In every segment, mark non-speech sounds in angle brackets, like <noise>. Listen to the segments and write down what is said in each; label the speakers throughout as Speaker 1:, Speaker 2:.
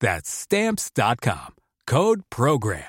Speaker 1: That's stamps.com. Code program.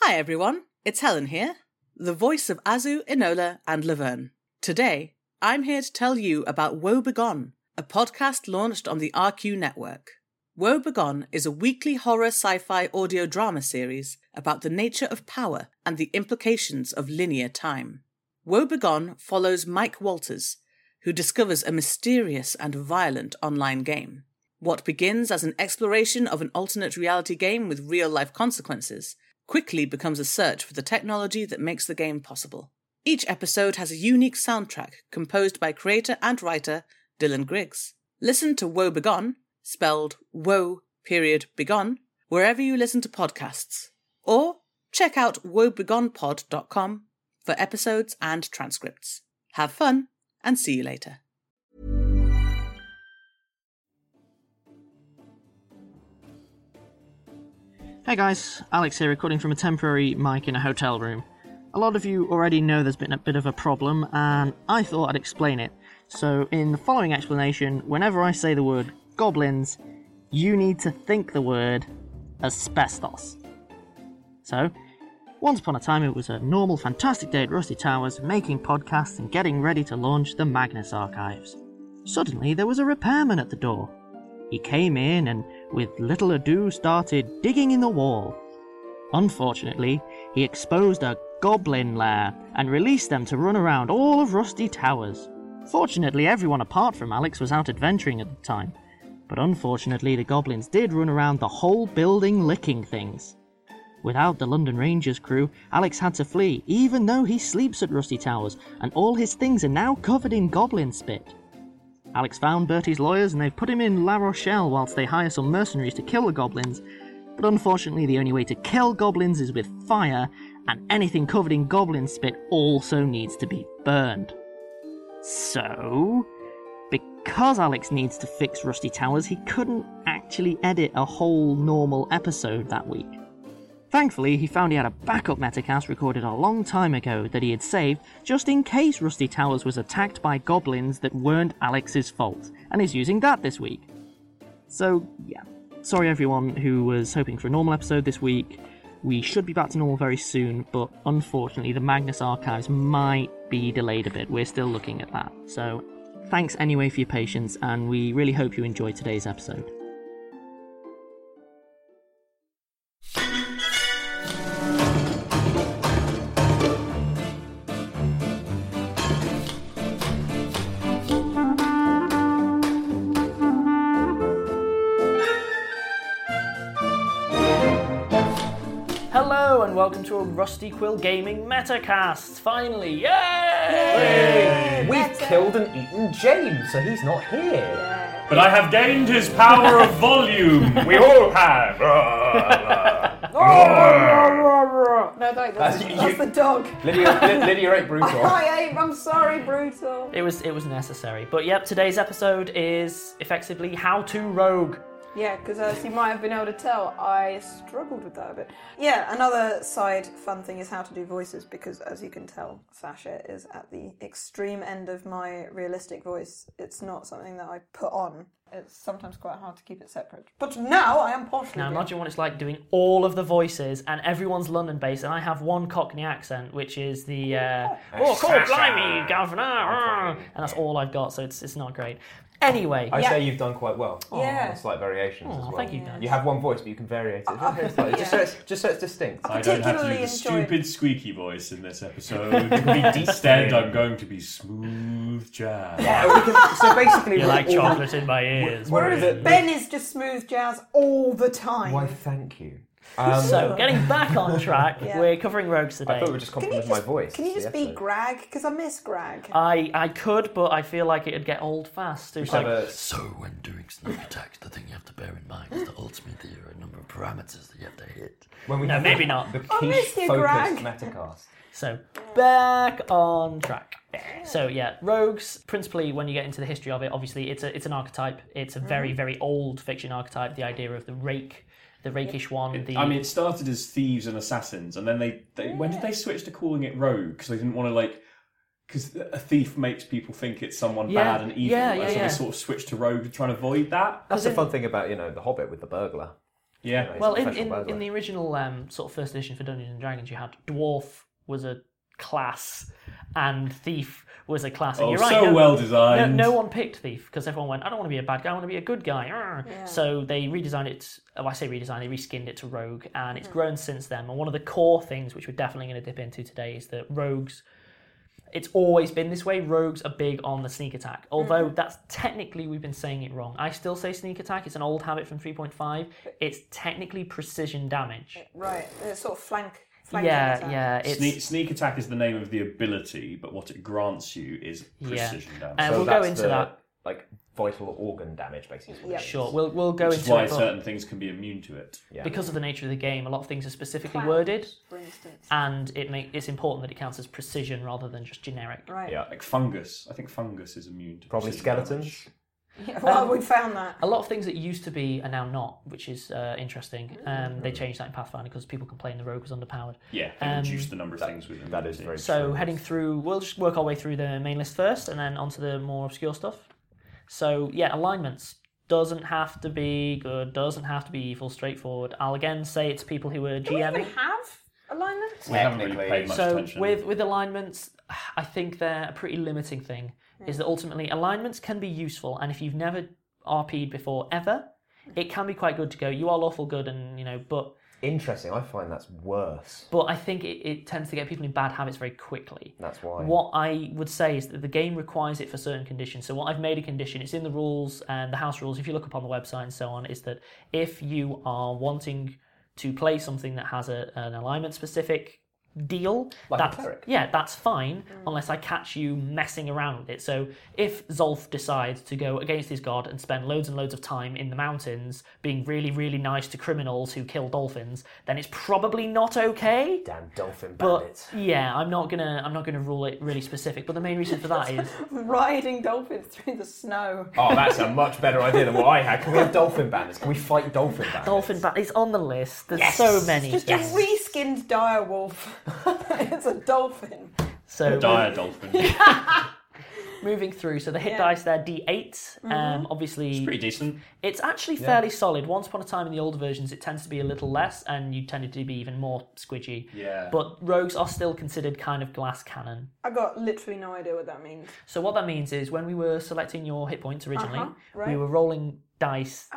Speaker 2: Hi everyone, it's Helen here, the voice of Azu, Enola, and Laverne. Today, I'm here to tell you about Woe Begone, a podcast launched on the RQ network. Woe Begone is a weekly horror sci fi audio drama series about the nature of power and the implications of linear time. Woe Begone follows Mike Walters, who discovers a mysterious and violent online game. What begins as an exploration of an alternate reality game with real life consequences quickly becomes a search for the technology that makes the game possible. Each episode has a unique soundtrack composed by creator and writer Dylan Griggs. Listen to Woe Begone, spelled Woe period Begone, wherever you listen to podcasts. Or check out woebegonepod.com for episodes and transcripts. Have fun and see you later.
Speaker 3: Hey guys, Alex here recording from a temporary mic in a hotel room. A lot of you already know there's been a bit of a problem, and I thought I'd explain it. So, in the following explanation, whenever I say the word goblins, you need to think the word asbestos. So, once upon a time, it was a normal, fantastic day at Rusty Towers, making podcasts and getting ready to launch the Magnus Archives. Suddenly, there was a repairman at the door. He came in and, with little ado, started digging in the wall. Unfortunately, he exposed a goblin lair and released them to run around all of Rusty Towers. Fortunately, everyone apart from Alex was out adventuring at the time, but unfortunately, the goblins did run around the whole building licking things. Without the London Rangers crew, Alex had to flee, even though he sleeps at Rusty Towers, and all his things are now covered in goblin spit. Alex found Bertie's lawyers and they've put him in La Rochelle whilst they hire some mercenaries to kill the goblins. But unfortunately, the only way to kill goblins is with fire, and anything covered in goblin spit also needs to be burned. So, because Alex needs to fix Rusty Towers, he couldn't actually edit a whole normal episode that week. Thankfully, he found he had a backup Metacast recorded a long time ago that he had saved just in case Rusty Towers was attacked by goblins that weren't Alex's fault, and is using that this week. So, yeah. Sorry everyone who was hoping for a normal episode this week. We should be back to normal very soon, but unfortunately, the Magnus archives might be delayed a bit. We're still looking at that. So, thanks anyway for your patience, and we really hope you enjoyed today's episode. Welcome to a Rusty Quill Gaming Metacast. Finally, yay!
Speaker 4: We've killed and eaten James, so he's not here.
Speaker 5: But I have gained his power of volume. We all have. <laughs>
Speaker 6: No, don't. That's,
Speaker 4: Uh, you-
Speaker 6: that's the dog.
Speaker 4: Lydia, Ly- Lydia ate brutal. <laughs>
Speaker 6: I ain't. I'm sorry, brutal.
Speaker 3: It was it was necessary, but yep. Today's episode is effectively how to rogue.
Speaker 6: Yeah, because as you might have been able to tell, I struggled with that a bit. Yeah, another side fun thing is how to do voices because, as you can tell, Sasha is at the extreme end of my realistic voice. It's not something that I put on. It's sometimes quite hard to keep it separate. But now I am posh.
Speaker 3: Now imagine what it's like doing all of the voices, and everyone's London based, and I have one Cockney accent, which is the uh, oh, cool, blimey, governor, ah," and that's all I've got. So it's it's not great. Anyway,
Speaker 4: I
Speaker 6: Yeah.
Speaker 4: say you've done quite well.
Speaker 6: Oh, yeah.
Speaker 4: On Slight variations oh,
Speaker 3: as
Speaker 4: well.
Speaker 3: thank you, Dan.
Speaker 4: You have one voice, but you can vary it. <laughs> Very slightly, just, so it's, just so it's distinct.
Speaker 5: I don't have to do the
Speaker 6: enjoyed-
Speaker 5: stupid squeaky voice in this episode. <laughs> Instead, I'm going to be smooth jazz.
Speaker 4: Yeah, we can, so basically,
Speaker 3: you like
Speaker 4: all-
Speaker 3: chocolate in my ears.
Speaker 6: Whereas
Speaker 4: the-
Speaker 6: Ben is just smooth jazz all the time.
Speaker 4: Why, thank you. Um,
Speaker 3: So, getting back on <laughs> track,
Speaker 6: Yeah.
Speaker 3: we're covering rogues
Speaker 4: I
Speaker 3: today.
Speaker 4: thought we were just
Speaker 6: can you
Speaker 4: complimenting
Speaker 6: just,
Speaker 4: my voice.
Speaker 6: Can you just be
Speaker 4: episode.
Speaker 6: Grag? Because I miss Grag.
Speaker 3: I I could, but I feel like it'd get old fast. It's like,
Speaker 4: a-
Speaker 7: So when doing sneak attacks, the thing you have to bear in mind is that ultimately there are a number of parameters that you have to hit.
Speaker 4: when we
Speaker 3: No, maybe not.
Speaker 4: The
Speaker 6: I miss you, Greg.
Speaker 4: metacast.
Speaker 3: So back on track. So yeah, rogues. Principally, when you get into the history of it, obviously it's a it's an archetype. It's a very very old fiction archetype. The idea of the rake, the rakish one. The
Speaker 5: I mean, it started as thieves and assassins, and then they, they when did they switch to calling it rogue? Because they didn't want to like, because a thief makes people think it's someone
Speaker 3: Yeah,
Speaker 5: bad and evil,
Speaker 3: yeah,
Speaker 5: and
Speaker 3: yeah,
Speaker 5: so
Speaker 3: yeah.
Speaker 5: they sort of switched to rogue to try and avoid that.
Speaker 4: That's the
Speaker 3: in-
Speaker 4: fun thing about you know the Hobbit with the burglar.
Speaker 5: Yeah,
Speaker 4: He's a
Speaker 3: well, in, in,
Speaker 4: burglar.
Speaker 3: in the original um, sort of first edition for Dungeons and Dragons, you had dwarf was a class and thief was a classic. And
Speaker 5: Oh,
Speaker 3: you're right.
Speaker 5: so
Speaker 3: no,
Speaker 5: well designed.
Speaker 3: no one picked thief because everyone went, I don't want to be a bad guy, I want to be a good guy. Arr. So they redesigned it. Oh, I say redesigned, they reskinned it to rogue, and it's hmm. grown since then. And one of the core things, which we're definitely going to dip into today, is that rogues. It's always been this way. Rogues are big on the sneak attack. Although mm-hmm. that's technically we've been saying it wrong. I still say sneak attack. It's an old habit from 3.5. It's technically precision damage.
Speaker 6: Right, it's sort of flank. Flanking
Speaker 3: Yeah,
Speaker 6: attack.
Speaker 3: yeah. It's
Speaker 5: Sneak, sneak attack is the name of the ability, but what it grants you is
Speaker 3: Yeah.
Speaker 5: precision damage.
Speaker 3: Uh,
Speaker 4: so
Speaker 3: we'll go
Speaker 4: that's
Speaker 3: into
Speaker 4: the,
Speaker 3: that.
Speaker 4: Like vital organ damage, basically.
Speaker 6: Yeah.
Speaker 3: sure. We'll we'll go
Speaker 5: which is
Speaker 3: into
Speaker 5: why
Speaker 3: it.
Speaker 5: certain things can be immune to it.
Speaker 4: Yeah.
Speaker 3: because of the nature of the game, a lot of things are specifically
Speaker 6: Clouds,
Speaker 3: worded,
Speaker 6: for instance.
Speaker 3: and it make it's important that it counts as precision rather than just generic.
Speaker 6: Right.
Speaker 4: Yeah.
Speaker 5: Like fungus, I think fungus is immune to
Speaker 4: Probably skeletons.
Speaker 5: damage.
Speaker 6: Yeah, <laughs> well,
Speaker 3: Um,
Speaker 6: we found that.
Speaker 3: A lot of things that used to be are now not, which is uh, interesting. Um,
Speaker 4: Mm.
Speaker 3: they changed that in Pathfinder because people complained the rogue was underpowered.
Speaker 5: Yeah, they
Speaker 3: Um,
Speaker 5: reduce the number of things within
Speaker 4: That
Speaker 5: the
Speaker 4: is very.
Speaker 3: So
Speaker 4: true.
Speaker 3: heading through, we'll just work our way through the main list first, and then onto the more obscure stuff. So yeah, alignments doesn't have to be good, doesn't have to be evil, straightforward. I'll again say it's people who are
Speaker 6: Do we
Speaker 3: GMing.
Speaker 6: have alignments?
Speaker 5: We haven't really
Speaker 4: Technically.
Speaker 5: paid much
Speaker 3: So
Speaker 5: attention.
Speaker 3: with with alignments, I think they're a pretty limiting thing. Is that ultimately alignments can be useful, and if you've never RP'd before ever, it can be quite good to go. You are lawful good, and you know, but
Speaker 4: Interesting. I find that's worse.
Speaker 3: but I think it, it tends to get people in bad habits very quickly.
Speaker 4: That's why.
Speaker 3: What I would say is that the game requires it for certain conditions. So what I've made a condition, it's in the rules and the house rules. If you look up on the website and so on, is that if you are wanting to play something that has a, an alignment specific deal,
Speaker 4: Like a
Speaker 3: that's,
Speaker 4: cleric.
Speaker 3: yeah, that's fine mm. unless I catch you messing around with it. So if Zolf decides to go against his god and spend loads and loads of time in the mountains being really, really nice to criminals who kill dolphins, then it's probably not okay.
Speaker 4: Damn dolphin bandits.
Speaker 3: But yeah, I'm not gonna I'm not gonna rule it really specific. But the main reason for that <laughs> is
Speaker 6: Riding dolphins through the snow.
Speaker 4: Oh, that's a much better idea than what I had. Can we have dolphin bandits? Can we fight dolphin bandits?
Speaker 3: dolphin. Ba- it's on the list. There's so many.
Speaker 6: Just a reskinned direwolf. <laughs> it's a dolphin.
Speaker 3: so
Speaker 5: Dire dolphin. <laughs>
Speaker 3: moving through. So the hit
Speaker 6: Yeah.
Speaker 3: dice there, D8. Um, obviously,
Speaker 5: Pretty decent.
Speaker 3: it's actually fairly solid. Once upon a time in the older versions, it tends to be a little less, and you tended to be even more squidgy.
Speaker 5: Yeah.
Speaker 3: But rogues are still considered kind of glass cannon.
Speaker 6: I got literally no idea what that means.
Speaker 3: So what that means is when we were selecting your hit points originally,
Speaker 6: Uh-huh,
Speaker 3: we were rolling dice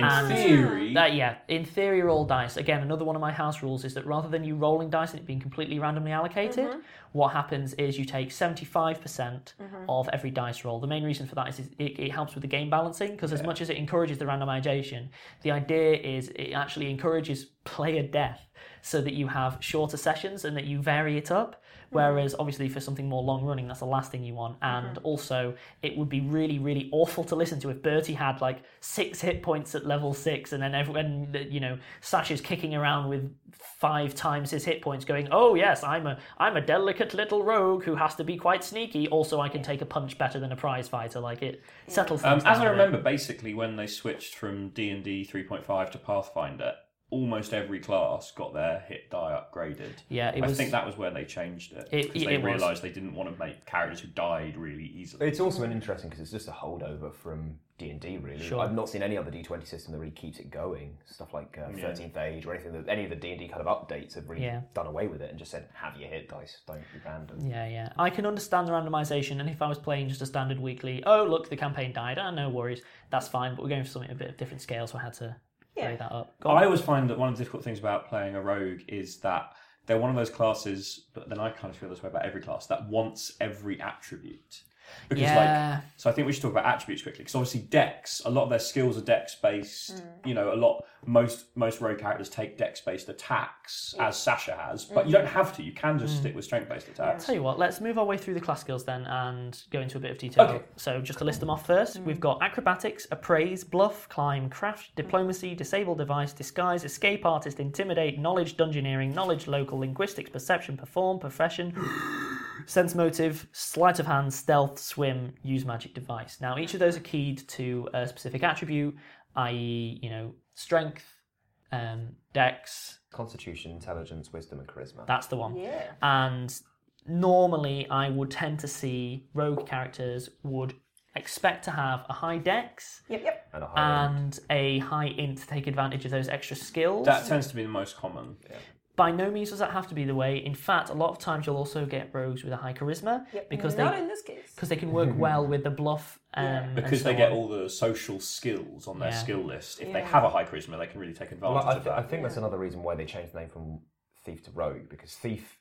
Speaker 5: In
Speaker 3: and-
Speaker 5: theory,
Speaker 3: That yeah, in theory, roll dice. Again, another one of my house rules is that rather than you rolling dice and it being completely randomly allocated,
Speaker 6: Mm-hmm.
Speaker 3: what happens is you take seventy-five percent
Speaker 6: Mm-hmm.
Speaker 3: of every dice roll. The main reason for that is it, it helps with the game balancing because as much as it encourages the randomization, the idea is it actually encourages player death so that you have shorter sessions and that you vary it up.
Speaker 6: Mm-hmm.
Speaker 3: Whereas, obviously, for something more long running, that's the last thing you want. And
Speaker 6: Mm-hmm.
Speaker 3: also, it would be really, really awful to listen to if Bertie had like six hit points at level six, and then everyone, you know, Sasha's kicking around with five times his hit points, going, "Oh yes, I'm a, I'm a delicate little rogue who has to be quite sneaky. Also, I can take a punch better than a prize fighter." Like it settles
Speaker 5: um,
Speaker 3: things
Speaker 5: as
Speaker 3: down
Speaker 5: I
Speaker 3: a bit.
Speaker 5: remember, basically when they switched from D and D 3.5 to Pathfinder, almost every class got their hit die upgraded.
Speaker 3: Yeah, it
Speaker 5: I
Speaker 3: was-
Speaker 5: think that was where they changed it
Speaker 3: It-
Speaker 5: because
Speaker 3: it
Speaker 5: they
Speaker 3: was.
Speaker 5: realised they didn't want to make characters who died really easily.
Speaker 8: It's also an interesting because it's just a holdover from D and D. Really,
Speaker 3: Sure.
Speaker 8: I've not seen any other D twenty system that really keeps it going. Stuff like uh, Thirteenth Age or anything that any of the D and D kind of updates have really
Speaker 3: Yeah.
Speaker 8: done away with it and just said have your hit dice, don't be random.
Speaker 3: Yeah, yeah. I can understand the randomization, and if I was playing just a standard weekly, oh look, the campaign died. Ah, no worries, that's fine. But we're going for something a bit of different scale, so I had to play that up. Go on.
Speaker 5: I always find that one of the difficult things about playing a rogue is that they're one of those classes, but then I kind of feel this way about every class that wants every attribute. Because
Speaker 3: Yeah.
Speaker 5: like, so I think we should talk about attributes quickly. Because obviously, Dex, a lot of their skills are Dex based. Mm. You know, a lot most most rogue characters take Dex based attacks, as Sasha has. But you don't mm. have to. You can just mm. stick with strength based attacks.
Speaker 3: Tell you what, let's move our way through the class skills then and go into a bit of detail.
Speaker 5: Okay.
Speaker 3: So, just to list them off first, we've got acrobatics, appraise, bluff, climb, craft, diplomacy, disable device, disguise, escape artist, intimidate, knowledge, dungeoneering, knowledge, local, linguistics, perception, perform, profession, <gasps> <gasps> <gasps> sense motive, sleight of hand, stealth, swim, use magic device. Now, each of those are keyed to a specific attribute, i.e., you know, strength, um, dex,
Speaker 8: Constitution, intelligence, wisdom, and charisma.
Speaker 3: that's the one.
Speaker 6: Yeah.
Speaker 3: And normally, I would tend to see rogue characters would expect to have a high dex
Speaker 6: Yep, yep.
Speaker 8: and a high rank.
Speaker 3: and a high int to take advantage of those extra skills.
Speaker 5: That tends to be the most common.
Speaker 3: By no means does that have to be the way. In fact, a lot of times you'll also get rogues with a high charisma
Speaker 6: Yep.
Speaker 3: because
Speaker 6: Not
Speaker 3: they
Speaker 6: in this case.
Speaker 3: because they can work <laughs> well with the bluff. Um, and
Speaker 5: Because
Speaker 3: so
Speaker 5: they get
Speaker 3: on.
Speaker 5: all the social skills on their
Speaker 3: Yeah.
Speaker 5: skill list. If they have a high charisma, they can really take advantage
Speaker 8: Well, I,
Speaker 5: of that.
Speaker 8: I think that's another reason why they changed the name from thief to rogue because thief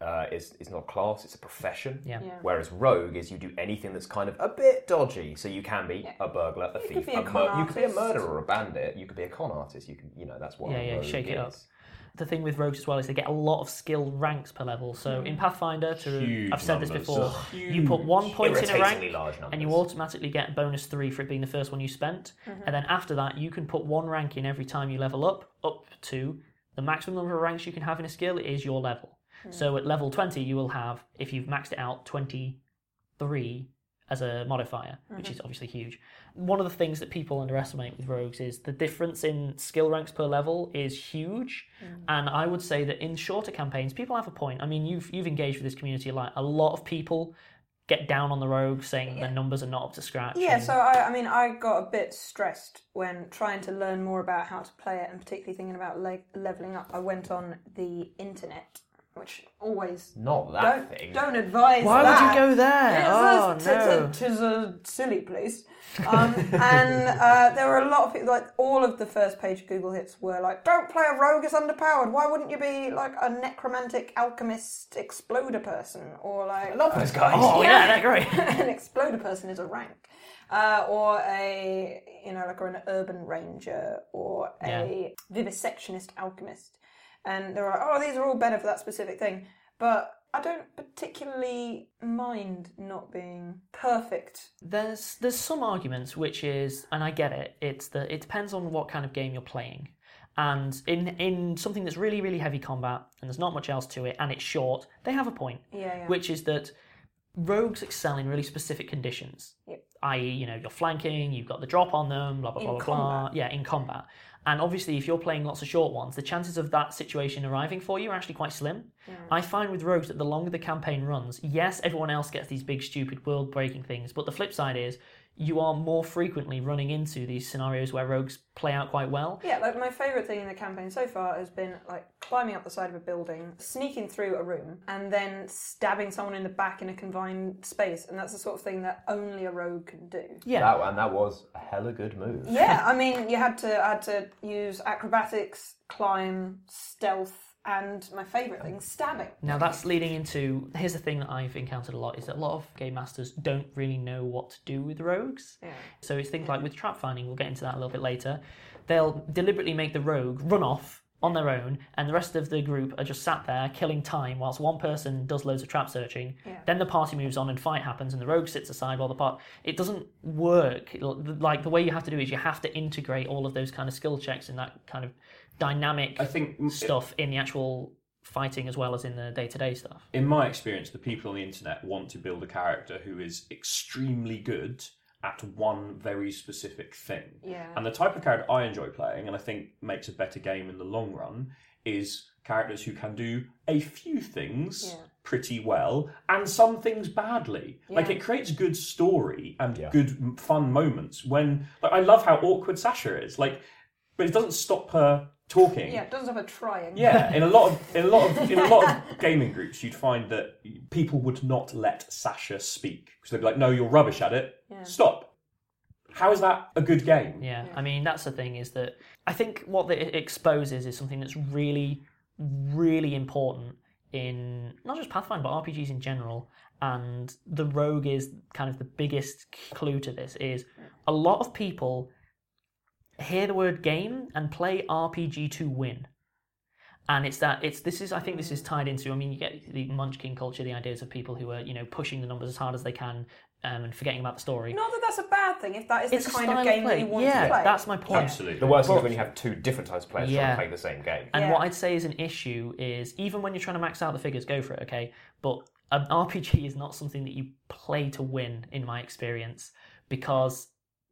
Speaker 8: uh, is is not a class; it's a profession.
Speaker 3: Yeah.
Speaker 6: Yeah.
Speaker 8: Whereas rogue is you do anything that's kind of a bit dodgy. So you can be a burglar, a
Speaker 6: You could
Speaker 8: thief,
Speaker 6: be a
Speaker 8: a
Speaker 6: con
Speaker 8: you could be a
Speaker 6: artist.
Speaker 8: murderer, a bandit. You could be a con artist. You can, you know, that's what.
Speaker 3: Yeah,
Speaker 8: a
Speaker 3: yeah,
Speaker 8: rogue
Speaker 3: shake it up.
Speaker 8: Is.
Speaker 3: The thing with rogues as well is they get a lot of skill ranks per level. So in hmm. Pathfinder, to
Speaker 5: Huge
Speaker 3: I've said this
Speaker 5: numbers.
Speaker 3: before,
Speaker 5: Ugh.
Speaker 3: you put one point in a
Speaker 8: Irritatingly
Speaker 3: rank,
Speaker 8: large numbers.
Speaker 3: and you automatically get bonus three for it being the first one you spent. Mm-hmm. And then after that, you can put one rank in every time you level up, up to the maximum number of ranks you can have in a skill is your level. Hmm. So at level 20, you will have, if you've maxed it out, 23 as a modifier, which mm-hmm. is obviously huge. One of the things that people underestimate with rogues is the difference in skill ranks per level is huge. Mm. And I would say that in shorter campaigns, people have a point. I mean, you've you've engaged with this community a lot. A lot of people get down on the rogues saying their numbers are not up to scratch.
Speaker 6: Yeah,
Speaker 3: and-
Speaker 6: so I, I mean, I got a bit stressed when trying to learn more about how to play it, and particularly thinking about le- leveling up. I went on the internet, which always
Speaker 8: Not that
Speaker 6: don't
Speaker 8: thing.
Speaker 6: don't advise.
Speaker 3: Why would you go there? Oh,
Speaker 6: It's
Speaker 3: no.
Speaker 6: a, it's a, it's a silly place. Um, <laughs> and uh, there were a lot of people, like all of the first page Google hits were like, "Don't play a rogue; it's underpowered. Why wouldn't you be like a necromantic alchemist exploder person, or like?"
Speaker 8: I love those guys.
Speaker 3: Oh yeah, they're great. <laughs>
Speaker 6: an exploder person is a rank, uh, or a you know like or an urban ranger or a vivisectionist alchemist, and they were like, oh, these are all better for that specific thing, but I don't particularly mind not being perfect.
Speaker 3: There's there's some arguments which is, and I get it. It's the it depends on what kind of game you're playing, and in in something that's really really heavy combat and there's not much else to it and it's short, they have a point,
Speaker 6: Yeah, yeah.
Speaker 3: which is that rogues excel in really specific conditions.
Speaker 6: Yep.
Speaker 3: I.e., you know, you're flanking, you've got the drop on them, blah blah
Speaker 6: In
Speaker 3: blah blah blah. Yeah, in combat. And obviously, if you're playing lots of short ones, the chances of that situation arriving for you are actually quite slim. I find with rogues that the longer the campaign runs, yes, everyone else gets these big, stupid, world breaking things, but the flip side is you are more frequently running into these scenarios where rogues play out quite well.
Speaker 6: Yeah, like my favourite thing in the campaign so far has been like climbing up the side of a building, sneaking through a room, and then stabbing someone in the back in a confined space, and that's the sort of thing that only a rogue can do.
Speaker 3: Yeah.
Speaker 8: That, and that was a hella good move.
Speaker 6: Yeah, <laughs> I mean, you had to I had to use acrobatics, climb, stealth, and my favourite thing, stabbing.
Speaker 3: Now that's leading into here's the thing that I've encountered a lot is that a lot of game masters don't really know what to do with rogues.
Speaker 6: Yeah.
Speaker 3: So it's things like with trap finding, we'll get into that a little bit later. They'll deliberately make the rogue run off on their own, and the rest of the group are just sat there killing time whilst one person does loads of trap searching. Then the party moves on and fight happens, and the rogue sits aside while the part. It doesn't work. Like the way you have to do is you have to integrate all of those kind of skill checks and that kind of dynamic
Speaker 5: I think
Speaker 3: stuff in the actual fighting as well as in the day to day stuff.
Speaker 5: in my experience, the people on the internet want to build a character who is extremely good at one very specific thing.
Speaker 6: Yeah.
Speaker 5: And the type of character I enjoy playing, and I think makes a better game in the long run, is characters who can do a few things
Speaker 6: Yeah.
Speaker 5: pretty well and some things badly. Like it creates good story and
Speaker 8: Yeah.
Speaker 5: good fun moments. When like I love how awkward Sasha is. Like, but it doesn't stop her talking.
Speaker 6: Yeah, it doesn't have a trying.
Speaker 5: Yeah, in a lot of in a lot of in a lot of <laughs> gaming groups, you'd find that people would not let Sasha speak because they'd be like, "No, you're rubbish at it. Stop." How is that a good game?
Speaker 3: Yeah, I mean that's the thing is that I think what it exposes is something that's really, really important in not just Pathfinder but RPGs in general. And the rogue is kind of the biggest clue to this. Is a lot of people hear the word game and play RPG to win. And it's that it's this is I think this is tied into I mean you get the Munchkin culture, the ideas of people who are you know pushing the numbers as hard as they can um, and forgetting about the story.
Speaker 6: Not that that's a bad thing if that is
Speaker 3: it's
Speaker 6: the kind of game
Speaker 3: play.
Speaker 6: that you want
Speaker 3: yeah,
Speaker 6: to play.
Speaker 3: that's my point.
Speaker 5: Absolutely.
Speaker 8: The worst thing
Speaker 3: But-
Speaker 8: is when you have two different types of players
Speaker 3: Yeah.
Speaker 8: trying to play the same game.
Speaker 3: And
Speaker 6: Yeah.
Speaker 3: what I'd say is an issue is even when you're trying to max out the figures, go for it, okay? But an RPG is not something that you play to win, in my experience, because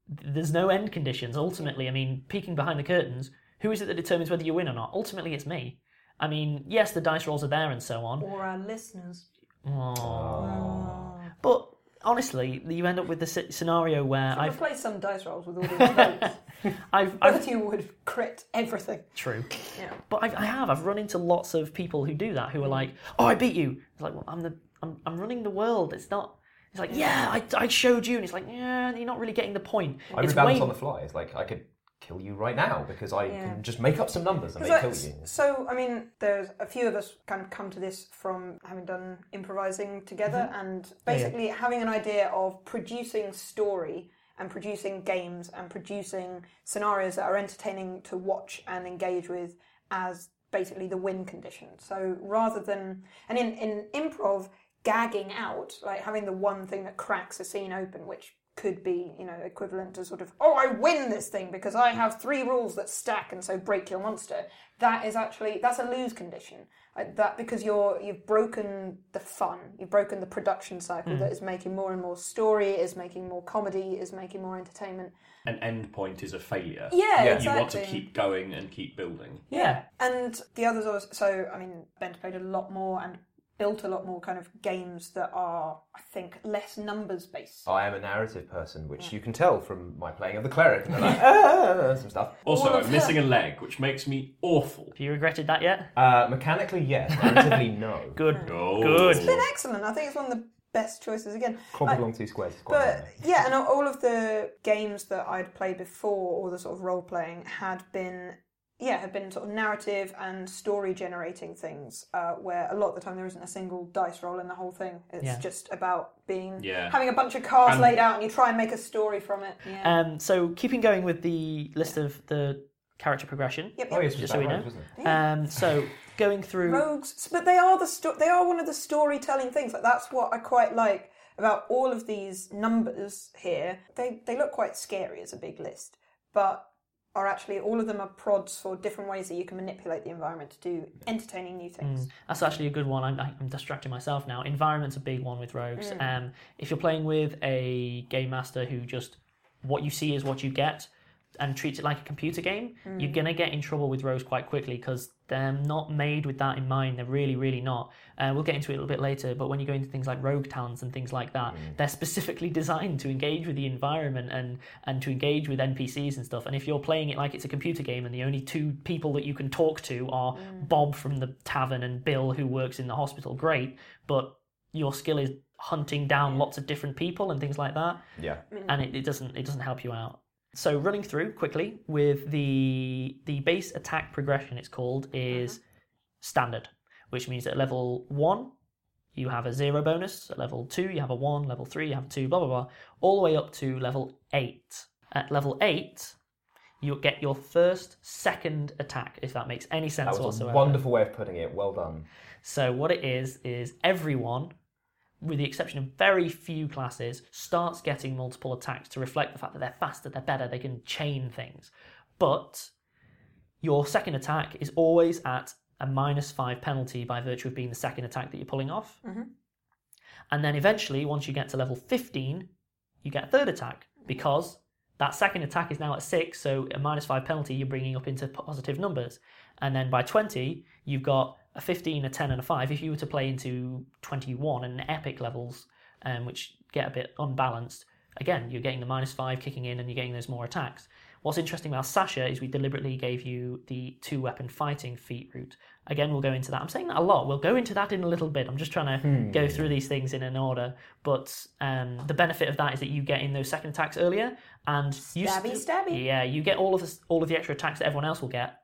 Speaker 3: there's no end conditions. Ultimately, I mean, peeking behind the curtains, who is it that determines whether you win or not? Ultimately, it's me. I mean, yes, the dice rolls are there and so on.
Speaker 6: Or our listeners.
Speaker 3: Aw. Oh. But honestly, you end up with the sce- scenario where
Speaker 6: I've
Speaker 3: I've,
Speaker 6: played some dice rolls with all these votes. <laughs>
Speaker 3: I've,
Speaker 6: Both
Speaker 3: I've
Speaker 6: you would crit everything.
Speaker 3: true.
Speaker 6: Yeah.
Speaker 3: But I, I have. I've run into lots of people who do that, who are like, "Oh, I beat you." It's like, well, I'm the, I'm, I'm running the world. It's not. It's like, yeah, I, I showed you, and it's like, yeah, you're not really getting the point.
Speaker 8: I
Speaker 3: it's
Speaker 8: rebalance
Speaker 3: way-
Speaker 8: on the fly. It's like I could kill you right now because I
Speaker 6: Yeah.
Speaker 8: can just make up some numbers and
Speaker 6: So,
Speaker 8: they kill you.
Speaker 6: so, I mean, there's a few of us kind of come to this from having done improvising together mm-hmm. and basically having an idea of producing story and producing games and producing scenarios that are entertaining to watch and engage with as basically the win condition. So rather than, and in, in improv, gagging out, like having the one thing that cracks a scene open, which could be, you know, equivalent to sort of, oh, I win this thing because I have three rules that stack and so break your monster. That is actually that's a lose condition. Like that because you're you've broken the fun, you've broken the production cycle hmm. that is making more and more story, is making more comedy, is making more entertainment.
Speaker 5: An end point is a failure.
Speaker 6: Yeah,
Speaker 5: You
Speaker 6: exactly.
Speaker 5: want to keep going and keep building.
Speaker 3: Yeah.
Speaker 6: And the others are so I mean, Ben's played a lot more and built a lot more kind of games that are, I think, less numbers based.
Speaker 8: I am a narrative person, which you can tell from my playing of the cleric. And like, ah, <laughs> <laughs> some stuff.
Speaker 5: Also, I'm missing a leg, which makes me awful.
Speaker 3: Have you regretted that yet?
Speaker 8: Uh, mechanically, yes. Narratively, <laughs> no.
Speaker 3: Good.
Speaker 5: Oh.
Speaker 3: Good.
Speaker 6: It's been excellent. I think it's one of the best choices again.
Speaker 8: Clobbered
Speaker 6: I-
Speaker 8: along two squares is quite
Speaker 6: But
Speaker 8: nice.
Speaker 6: yeah, and all of the games that I'd played before, or the sort of role playing, had been yeah, have been sort of narrative and story generating things, uh, where a lot of the time there isn't a single dice roll in the whole thing. It's
Speaker 3: Yeah.
Speaker 6: just about being
Speaker 5: Yeah.
Speaker 6: having a bunch of cards
Speaker 5: And-
Speaker 6: laid out, and you try and make a story from it. Yeah.
Speaker 3: Um, so keeping going with the list of the character progression.
Speaker 6: yep,
Speaker 8: Oh, yes,
Speaker 3: Just
Speaker 8: just
Speaker 3: so we know.
Speaker 8: wasn't?
Speaker 3: Um, so going through.
Speaker 6: rogues but they are the sto- they are one of the storytelling things like that's what i quite like about all of these numbers here they they look quite scary as a big list but are actually all of them are prods for different ways that you can manipulate the environment to do entertaining new things mm.
Speaker 3: That's actually a good one. I'm, I'm distracting myself now. Environment's a big one with rogues. Mm. Um, if you're playing with a game master who just what you see is what you get and treats it like a computer game, you're mm. gonna get in trouble with rogues quite quickly because they're not made with that in mind. They're really, really not. Uh, we'll get into it a little bit later. But when you go into things like rogue talents and things like that, mm. they're specifically <laughs> designed to engage with the environment and and to engage with NPCs and stuff. And if you're playing it like it's a computer game and the only two people that you can talk to are Bob from the tavern and Bill who works in the hospital, great. But your skill is hunting down lots of different people and things like that
Speaker 8: Yeah. Mm.
Speaker 3: and it, it doesn't it doesn't help you out. So running through quickly with the the base attack progression it's called is uh-huh. standard, which means at level one you have a zero bonus, at level two you have a one, level three you have a two, blah blah blah, all the way up to level eight. At level eight, you get your first second attack, if that makes any sense
Speaker 8: That was a
Speaker 3: whatsoever.
Speaker 8: wonderful way of putting it. Well done.
Speaker 3: So what it is is everyone, with the exception of very few classes, starts getting multiple attacks to reflect the fact that they're faster, they're better, they can chain things. But your second attack is always at a minus five penalty by virtue of being the second attack that you're pulling off. Mm-hmm. And then eventually, once you get to level 15, you get a third attack. because that second attack is now at six, so a minus five penalty you're bringing up into positive numbers. And then by 20, you've got a 15, a 10, and a 5. If you were to play into 21 and epic levels, um, which get a bit unbalanced, again, you're getting the minus 5 kicking in and you're getting those more attacks. What's interesting about Sasha is we deliberately gave you the two weapon fighting feat route. Again, we'll go into that. I'm saying that a lot. We'll go into that in a little bit. I'm just trying to go through these things in an order. But um, the benefit of that is that you get in those second attacks earlier, and you
Speaker 6: Stabby,
Speaker 3: st-
Speaker 6: stabby.
Speaker 3: Yeah, you get all of the, all of the extra attacks that everyone else will get,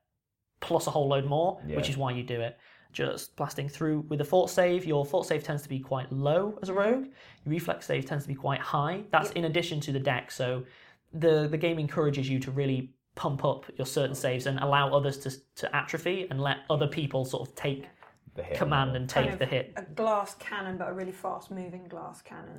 Speaker 3: plus a whole load more, which is why you do it. Just blasting through with a fort save. Your fort save tends to be quite low as a rogue. Your reflex save tends to be quite high. That's in addition to the deck. So the the game encourages you to really pump up your certain saves and allow others to to atrophy and let other people sort of take
Speaker 8: The hit.
Speaker 3: command and take
Speaker 6: Kind of
Speaker 3: the hit.
Speaker 6: A glass cannon, but a really fast moving glass cannon.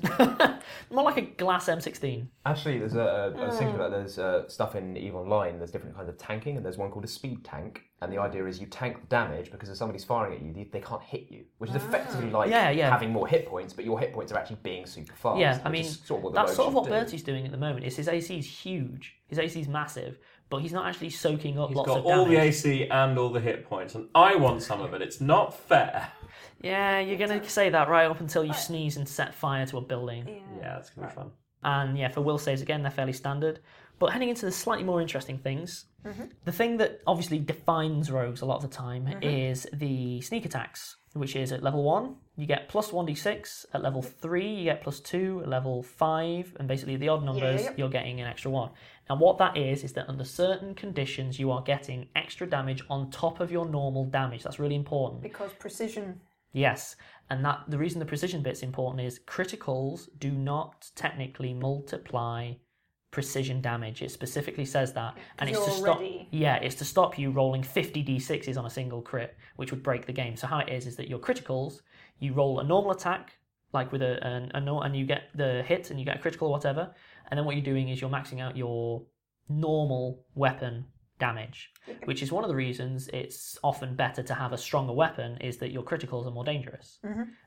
Speaker 6: <laughs>
Speaker 3: More like a glass M16.
Speaker 8: Actually, there's a, a I was
Speaker 6: Mm.
Speaker 8: thinking about there's uh, stuff in Eve Online. There's different kinds of tanking, and there's one called a speed tank. And the idea is you tank the damage because if somebody's firing at you, they, they can't hit you, which is effectively ah. like
Speaker 3: Yeah, yeah.
Speaker 8: having more hit points, but your hit points are actually being super fast.
Speaker 3: Yeah, I
Speaker 8: which
Speaker 3: mean,
Speaker 8: is sort of what the
Speaker 3: that's
Speaker 8: rogue
Speaker 3: sort of
Speaker 8: should
Speaker 3: what
Speaker 8: do.
Speaker 3: Bertie's doing at the moment. Is his AC is huge. His AC is massive, but he's not actually soaking up
Speaker 5: He's
Speaker 3: lots
Speaker 5: got
Speaker 3: of
Speaker 5: all
Speaker 3: damage.
Speaker 5: the AC and all the hit points, and I want some of it. It's not fair.
Speaker 3: Yeah, you're gonna say that right up until you sneeze and set fire to a building.
Speaker 5: Yeah, it's gonna be fun.
Speaker 3: And yeah, for will saves again, they're fairly standard. But heading into the slightly more interesting things, mm-hmm. the thing that obviously defines rogues a lot of the time mm-hmm. is the sneak attacks, which is at level one you get plus one d six. At level three you get plus two. At level five, and basically the odd numbers,
Speaker 6: yep.
Speaker 3: you're getting an extra one. Now what that is is that under certain conditions you are getting extra damage on top of your normal damage. That's really important.
Speaker 6: because precision.
Speaker 3: Yes, and that the reason the precision bit's important is criticals do not technically multiply precision damage. It specifically says that, and it's to stop.
Speaker 6: already-
Speaker 3: Yeah, it's to stop you rolling fifty d6s on a single crit, which would break the game. So how it is is that your criticals, you roll a normal attack, like with a an, a nor- and you get the hit and you get a critical or whatever, and then what you're doing is you're maxing out your normal weapon damage, which is one of the reasons it's often better to have a stronger weapon is that your criticals are more dangerous.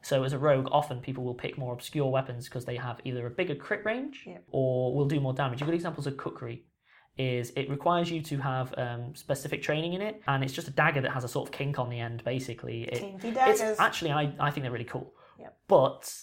Speaker 3: So as a rogue, often people will pick more obscure weapons because they have either a bigger crit range
Speaker 6: Yep.
Speaker 3: or will do more damage. A good examples of kukri is it requires you to have um, specific training in it, and it's just a dagger that has a sort of kink on the end. Basically, it, it's
Speaker 6: daggers.
Speaker 3: actually I, I think they're really cool,
Speaker 6: Yep.
Speaker 3: but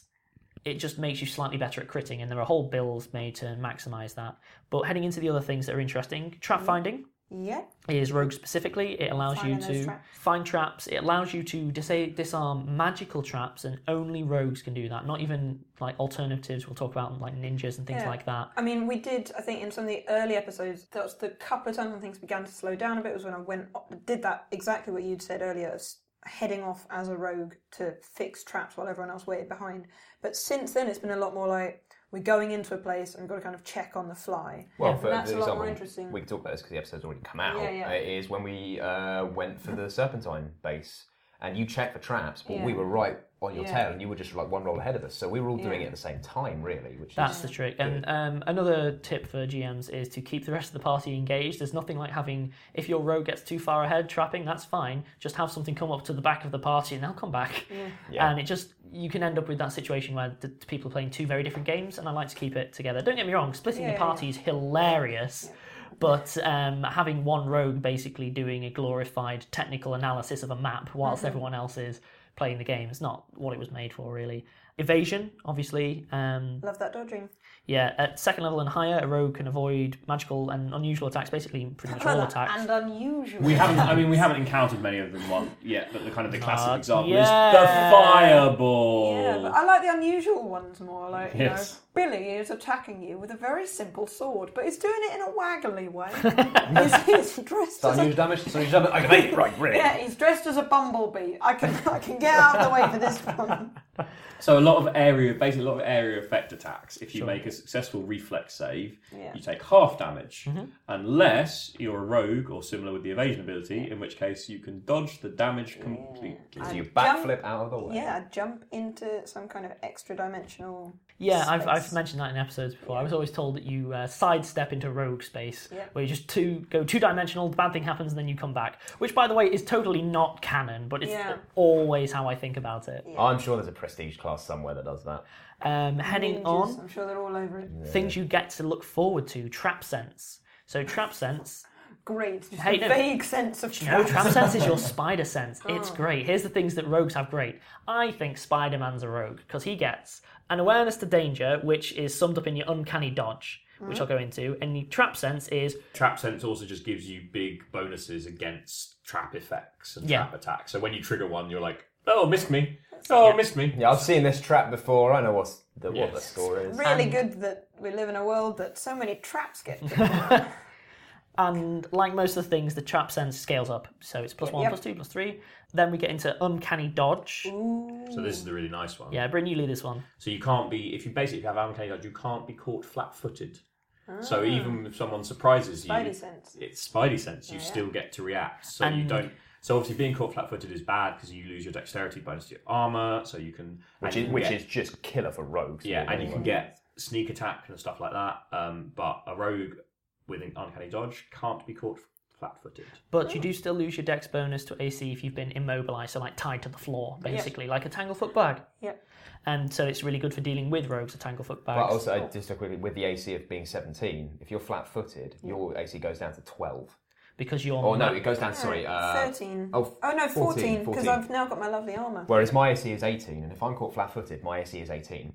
Speaker 3: it just makes you slightly better at critting, and there are whole builds made to maximize that. But heading into the other things that are interesting, trap finding
Speaker 6: Yeah.
Speaker 3: is rogue specifically. It allows you
Speaker 6: Finding those
Speaker 3: to
Speaker 6: traps.
Speaker 3: find traps. It allows you to dis- disarm magical traps, and only rogues can do that. Not even like alternatives we'll talk about, like ninjas and things
Speaker 6: Yeah.
Speaker 3: like that.
Speaker 6: I mean, we did. I think in some of the early episodes, that was the couple of times when things began to slow down a bit. Was when I went did that exactly what you'd said earlier, heading off as a rogue to fix traps while everyone else waited behind. But since then, it's been a lot more like we're going into a place and we've got to kind of check on the fly.
Speaker 8: Well,
Speaker 6: And
Speaker 8: for
Speaker 6: that's
Speaker 8: the
Speaker 6: a lot
Speaker 8: example,
Speaker 6: more interesting.
Speaker 8: we can talk about this because the episode's already come out.
Speaker 6: Yeah, yeah.
Speaker 8: uh, Is when we uh, went for the <laughs> Serpentine base, and you checked for traps, but we were right on your
Speaker 6: Yeah.
Speaker 8: tail, and you were just like one roll ahead of us. So we were all doing it at the same time, really. Which
Speaker 3: That's
Speaker 8: is
Speaker 3: the trick. And um, another tip for GMs is to keep the rest of the party engaged. There's nothing like having, if your rogue gets too far ahead trapping, that's fine. Just have something come up to the back of the party and they'll come back.
Speaker 8: Yeah.
Speaker 3: And it just, you can end up with that situation where the people are playing two very different games, and I like to keep it together. Don't get me wrong, splitting
Speaker 6: Yeah,
Speaker 3: your
Speaker 6: yeah,
Speaker 3: party is hilarious. But um, having one rogue basically doing a glorified technical analysis of a map whilst
Speaker 6: Mm-hmm.
Speaker 3: everyone else is playing the game. It's not what it was made for, really. Evasion, obviously. Um,
Speaker 6: Love that dodging.
Speaker 3: yeah, at second level and higher, a rogue can avoid magical and unusual attacks, basically pretty much all <laughs> attacks.
Speaker 6: and unusual.
Speaker 5: We haven't. I mean, we haven't encountered many of them one yet, but the kind of the classic
Speaker 3: Not
Speaker 5: example
Speaker 3: yet.
Speaker 5: is the fireball.
Speaker 6: Yeah, but I like the unusual ones more. Like, you
Speaker 5: Yes.
Speaker 6: know, Billy is attacking you with a very simple sword, but he's doing it in a waggly way. <laughs> he's, he's dressed
Speaker 8: So
Speaker 6: as a,
Speaker 8: damage. So unusual damage. I can make it right, really.
Speaker 6: yeah, he's dressed as a bumblebee. I can I can get out of the way for this <laughs> one.
Speaker 5: So a lot of area, basically a lot of area effect attacks. If you make a successful reflex save,
Speaker 6: Yeah.
Speaker 5: you take half damage,
Speaker 3: Mm-hmm.
Speaker 5: unless you're a rogue or similar with the evasion ability, in which case you can dodge the damage completely.
Speaker 8: So you backflip out of the way.
Speaker 6: Yeah, jump into some kind of extra dimensional.
Speaker 3: Yeah, I've, I've mentioned that in episodes before. I was always told that you uh, sidestep into rogue space,
Speaker 6: Yeah.
Speaker 3: where you just two go two dimensional, the bad thing happens, and then you come back. Which, by the way, is totally not canon, but it's
Speaker 6: Yeah.
Speaker 3: always how I think about it.
Speaker 8: I'm sure there's a prestige class somewhere that does that.
Speaker 3: Um, heading
Speaker 6: Ninjas,
Speaker 3: on,
Speaker 6: I'm sure they're all over it.
Speaker 3: things you get to look forward to trap sense. So, trap <laughs> sense
Speaker 6: Great. Just
Speaker 3: Hey,
Speaker 6: a
Speaker 3: no.
Speaker 6: vague sense of
Speaker 3: No,
Speaker 6: trap.
Speaker 3: trap sense is your spider sense. It's
Speaker 6: Oh.
Speaker 3: great. Here's the things that rogues have great. I think Spider Man's a rogue because he gets an awareness to danger, which is summed up in your uncanny dodge, which I'll go into, and the trap sense is
Speaker 5: Trap sense also just gives you big bonuses against trap effects and
Speaker 3: Yeah.
Speaker 5: trap attacks. So when you trigger one, you're like, oh, missed me. Oh, missed me.
Speaker 8: Yeah, I've seen this trap before. I know what's the, what the
Speaker 5: Yes.
Speaker 8: score is.
Speaker 6: Really good that we live in a world that so many traps get <laughs> picked.
Speaker 3: And like most of the things, the trap sense scales up. So it's plus one,
Speaker 6: Yep.
Speaker 3: plus two, plus three. Then we get into uncanny dodge.
Speaker 5: So this is the really nice one.
Speaker 3: Yeah, Bryn, you lead this one.
Speaker 5: So you can't be if you basically have uncanny dodge, you can't be caught flat-footed. So even if someone surprises you,
Speaker 6: Ah. Spidey sense.
Speaker 5: it's Spidey sense. You still get to react. So you
Speaker 3: And-
Speaker 5: don't. So obviously, being caught flat-footed is bad because you lose your dexterity bonus to your armor. So you can,
Speaker 8: Which
Speaker 5: and you
Speaker 8: is
Speaker 5: can
Speaker 8: which
Speaker 5: get-
Speaker 8: is just killer for rogues.
Speaker 5: yeah, and you can get sneak attack and stuff like that. Um, but a rogue with an uncanny dodge can't be caught flat-footed.
Speaker 3: But you do still lose your dex bonus to AC if you've been immobilized, so like tied to the floor, basically, like a Tanglefoot bag.
Speaker 6: Yep.
Speaker 3: And so it's really good for dealing with rogues, a Tanglefoot bag.
Speaker 8: But also, uh, just a quickly, with the AC of being 17, if you're flat-footed, your AC goes down to 12.
Speaker 3: because you're
Speaker 8: Oh no, it goes down. Sorry, uh,
Speaker 6: 13.
Speaker 8: oh,
Speaker 6: Oh no, 14,
Speaker 8: 14,
Speaker 6: because I've now got my lovely armour.
Speaker 8: Whereas my AC is 18, and if I'm caught flat-footed, my AC is 18.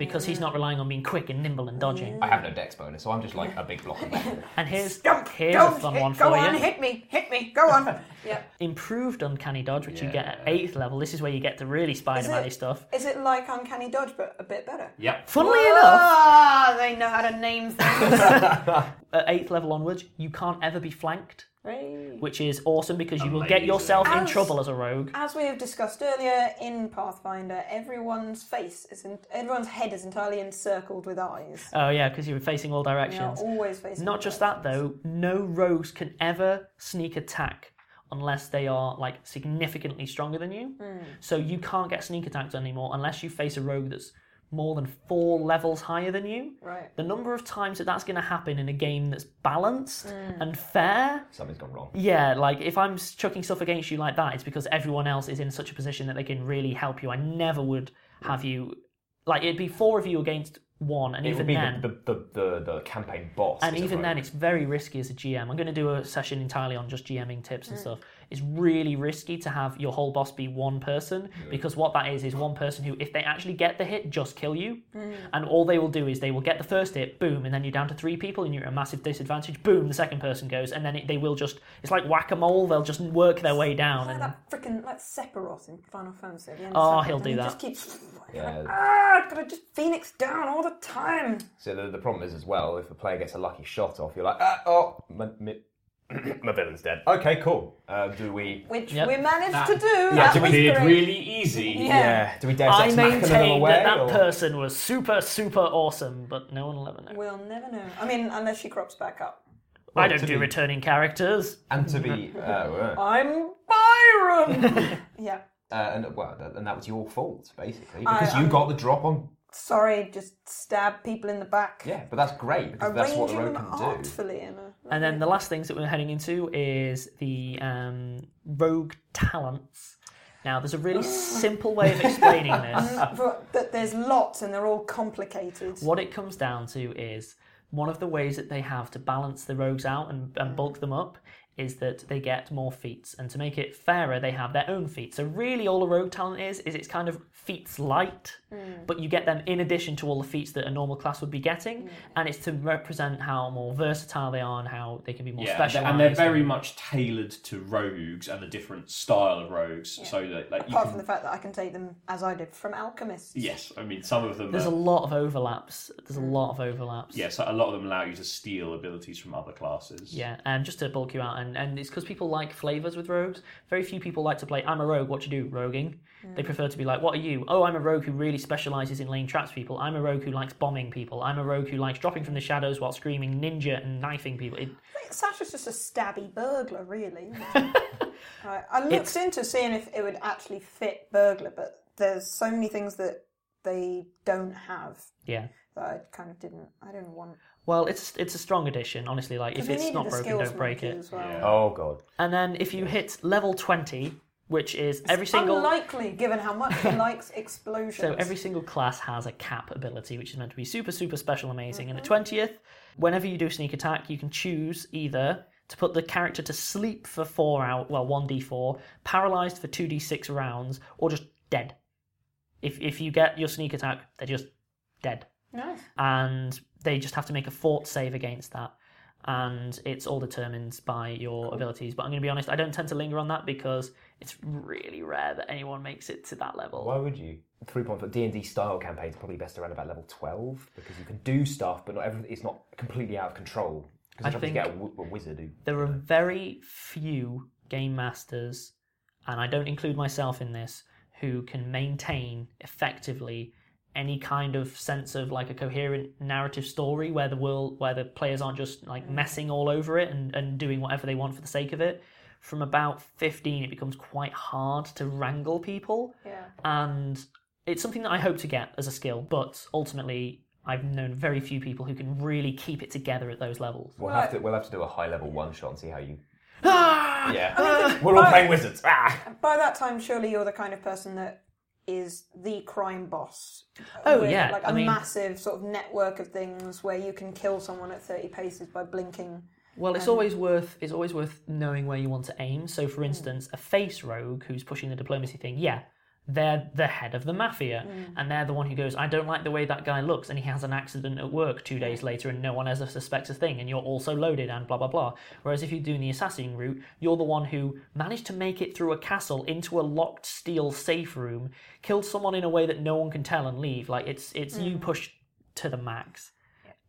Speaker 3: Because he's not relying on being quick and nimble and dodging.
Speaker 8: I have no dex bonus, so I'm just like a big block of <laughs> metal.
Speaker 3: And here's
Speaker 6: Don't,
Speaker 3: here's a
Speaker 6: don't
Speaker 3: fun
Speaker 6: hit,
Speaker 3: one
Speaker 6: go
Speaker 3: for
Speaker 6: on,
Speaker 3: you.
Speaker 6: hit me, hit me, go on. <laughs> yeah.
Speaker 3: Improved uncanny dodge, which you get at
Speaker 5: Yeah.
Speaker 3: eighth level. This is where you get the really Spider-Man
Speaker 6: it-
Speaker 3: stuff.
Speaker 6: Is it like Uncanny Dodge, but a bit better?
Speaker 5: Yep.
Speaker 3: Funnily enough,
Speaker 6: Ah, they know how to name things. <laughs>
Speaker 3: at eighth level onwards, you can't ever be flanked,
Speaker 6: Hey.
Speaker 3: Which is awesome because you will get
Speaker 5: Amazing.
Speaker 3: yourself in
Speaker 6: As-
Speaker 3: trouble as a rogue.
Speaker 6: As we have discussed earlier in Pathfinder, everyone's face is in, everyone's head is entirely encircled with eyes.
Speaker 3: Oh yeah, because you're facing all
Speaker 6: They are
Speaker 3: directions.
Speaker 6: always facing.
Speaker 3: Not
Speaker 6: all
Speaker 3: just that
Speaker 6: directions.
Speaker 3: though, no rogues can ever sneak attack unless they are like significantly stronger than you. Hmm. So you can't get sneak attacked anymore unless you face a rogue that's more than four levels higher than you.
Speaker 6: Right.
Speaker 3: The number of times that that's going to happen in a game that's balanced mm. and fair.
Speaker 8: Something's gone wrong.
Speaker 3: Yeah, like if I'm chucking stuff against you like that, it's because everyone else is in such a position that they can really help you. I never would have you like it'd be four of you against one, and
Speaker 8: It
Speaker 3: even
Speaker 8: would be
Speaker 3: then,
Speaker 8: the, the, the, the, the campaign boss.
Speaker 3: and even then, it's very risky as a GM. I'm going to do a session entirely on just GMing tips and mm. stuff. It's really risky to have your whole boss be one person because what that is is one person who, if they actually get the hit, just kill you. And all they will do is they will get the first hit, boom, and then you're down to three people and you're at a massive disadvantage. Boom, the second person goes, and then it, they will just. It's like whack a mole. They'll just work their way down.
Speaker 6: Like
Speaker 3: And
Speaker 6: that freaking like Sephiroth in Final Fantasy. At the end
Speaker 3: Oh,
Speaker 6: of
Speaker 3: he'll
Speaker 6: Sephiroth,
Speaker 3: do
Speaker 6: and
Speaker 3: that.
Speaker 6: He just keeps.
Speaker 8: Yeah.
Speaker 6: Ah, gotta just phoenix down all the time.
Speaker 8: So the, the problem is as well, if a player gets a lucky shot off, you're like, ah, oh, my, my, <clears throat> my villain's dead. Okay, cool. Uh, do we?
Speaker 6: Which
Speaker 3: Yep.
Speaker 6: we managed
Speaker 5: That-
Speaker 6: to do.
Speaker 8: Yeah,
Speaker 6: that
Speaker 8: do we-
Speaker 6: was
Speaker 5: Appeared
Speaker 6: great.
Speaker 5: really easy.
Speaker 6: Yeah.
Speaker 8: Yeah. Do we Deus
Speaker 3: I
Speaker 8: Ex Machina them
Speaker 3: maintain
Speaker 8: away?
Speaker 3: that that
Speaker 8: or-
Speaker 3: person was super, super awesome, but no one will ever know.
Speaker 6: We'll never know. I mean, unless she crops back up.
Speaker 3: I don't
Speaker 8: to
Speaker 3: do
Speaker 8: be-
Speaker 3: returning characters.
Speaker 8: And to be, <laughs> uh, uh,
Speaker 6: I'm Byron. <laughs> yeah.
Speaker 8: uh, and well, that, and that was your fault basically
Speaker 6: I-
Speaker 8: because you
Speaker 6: I'm-
Speaker 8: got the drop on.
Speaker 6: Sorry, just stab people in the back.
Speaker 8: Yeah, but that's great because that's what the
Speaker 6: Arranging
Speaker 8: rogue
Speaker 6: them
Speaker 8: can do.
Speaker 6: artfully in a.
Speaker 3: And then the last things that we're heading into is the um, rogue talents. Now, there's a really <gasps> simple way of explaining <laughs> this.
Speaker 6: But, but there's lots and they're all complicated.
Speaker 3: What it comes down to is one of the ways that they have to balance the rogues out and, and bulk them up is that they get more feats. And to make it fairer, they have their own feats. So really all a rogue talent is, is it's kind of feats light, mm. but you get them in addition to all the feats that a normal class would be getting. Mm. And it's to represent how more versatile they are and how they can be more
Speaker 5: Yeah,
Speaker 3: specialized.
Speaker 5: and they're very much tailored to rogues and the different style of rogues. So that like you
Speaker 6: Apart
Speaker 5: can,
Speaker 6: from the fact that I can take them as I did from alchemists.
Speaker 5: yes, I mean some of them.
Speaker 3: There's
Speaker 5: are,
Speaker 3: a lot of overlaps. There's a mm. lot of overlaps.
Speaker 5: yes, a lot of them allow you to steal abilities from other classes.
Speaker 3: Yeah, and just to bulk you out, and, and it's because people like flavors with rogues. Very few people like to play, I'm a rogue, what you do? Roguing. They mm. prefer to be like, what are you? Oh, I'm a rogue who really specializes in laying traps people. I'm a rogue who likes bombing people. I'm a rogue who likes dropping from the shadows while screaming ninja and knifing people. It,
Speaker 6: I think Sasha's just a stabby burglar, really. <laughs> right. I looked
Speaker 3: It's-
Speaker 6: into seeing if it would actually fit burglar, but there's so many things that they don't have
Speaker 3: yeah.
Speaker 6: that I kind of didn't. I didn't want.
Speaker 3: Well, it's it's a strong addition, honestly. Like, if it's not broken, don't break it.
Speaker 6: Well.
Speaker 5: Yeah.
Speaker 8: Oh god.
Speaker 3: And then if you hit level 20, which is every single.
Speaker 6: Unlikely, given how much he <laughs> likes explosions.
Speaker 3: So every single class has a cap ability, which is meant to be super, super special, amazing. And the mm-hmm. twentieth, whenever you do a sneak attack, you can choose either to put the character to sleep for four out, well, one d four, paralyzed for two d six rounds, or just dead. If if you get your sneak attack, they're just dead,
Speaker 6: Nice.
Speaker 3: and they just have to make a fort save against that. And it's all determined by your abilities. But I'm going to be honest, I don't tend to linger on that because it's really rare that anyone makes it to that level.
Speaker 8: Why would you? Three point D and D style campaigns are probably best around about level twelve because you can do stuff, but not everything. It's not completely out of control. Because
Speaker 3: I
Speaker 8: you're to
Speaker 3: think-
Speaker 8: get a, w- a wizard who
Speaker 3: there are very few game masters, and I don't include myself in this, who can maintain effectively any kind of sense of like a coherent narrative story where the world where the players aren't just like messing all over it and, and doing whatever they want for the sake of it. From about 15 it becomes quite hard to wrangle people
Speaker 6: Yeah.
Speaker 3: and it's something that I hope to get as a skill, but ultimately I've known very few people who can really keep it together at those levels.
Speaker 8: We'll have to we'll have to do a high level one shot and see how you.
Speaker 3: Ah!
Speaker 8: Yeah, we're all playing wizards. Ah!
Speaker 6: By that time, surely you're the kind of person that is the crime boss.
Speaker 3: Oh,
Speaker 6: with,
Speaker 3: yeah,
Speaker 6: like a
Speaker 3: I mean-
Speaker 6: massive sort of network of things where you can kill someone at thirty paces by blinking.
Speaker 3: Well, it's always worth it's always worth knowing where you want to aim. So, for hmm. instance, a face rogue who's pushing the diplomacy thing, yeah, they're the head of the mafia, and they're the one who goes, "I don't like the way that guy looks," and he has an accident at work two days later, and no one ever suspects a thing, and you're also loaded, and blah blah blah. Whereas if you're doing the assassin route, you're the one who managed to make it through a castle into a locked steel safe room, killed someone in a way that no one can tell, and leave. Like it's it's you pushed to the max.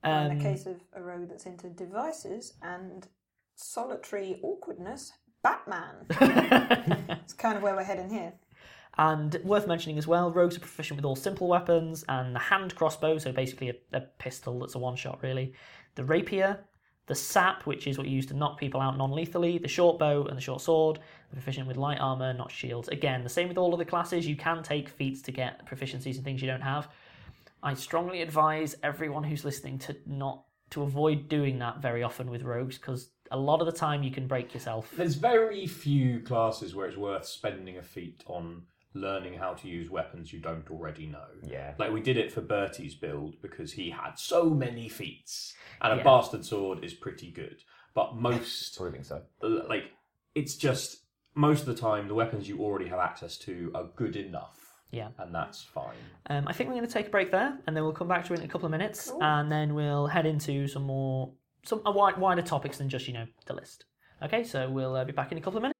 Speaker 6: in
Speaker 3: Um,
Speaker 6: the case of a rogue that's into devices and solitary awkwardness, Batman. <laughs> it's kind of where we're heading here.
Speaker 3: And worth mentioning as well, rogues are proficient with all simple weapons and the hand crossbow, so basically a, a pistol that's a one shot really. The rapier, the sap, which is what you use to knock people out non lethally, the short bow and the short sword. Proficient with light armor, not shields. Again, the same with all other classes. You can take feats to get proficiencies and things you don't have. I strongly advise everyone who's listening to not to avoid doing that very often with rogues because a lot of the time you can break yourself.
Speaker 5: There's very few classes where it's worth spending a feat on learning how to use weapons you don't already know.
Speaker 8: Yeah.
Speaker 5: Like we did it for Bertie's build because he had so many feats, and a
Speaker 3: Yeah.
Speaker 5: bastard sword is pretty good. But most,
Speaker 8: Proving so.
Speaker 5: like, it's just most of the time the weapons you already have access to are good enough.
Speaker 3: Yeah.
Speaker 5: and that's fine.
Speaker 3: Um, I think we're going to take a break there, and then we'll come back to it in a couple of minutes, and then we'll head into some more, some a wider topics than just you know the list. Okay, so we'll uh, be back in a couple of minutes.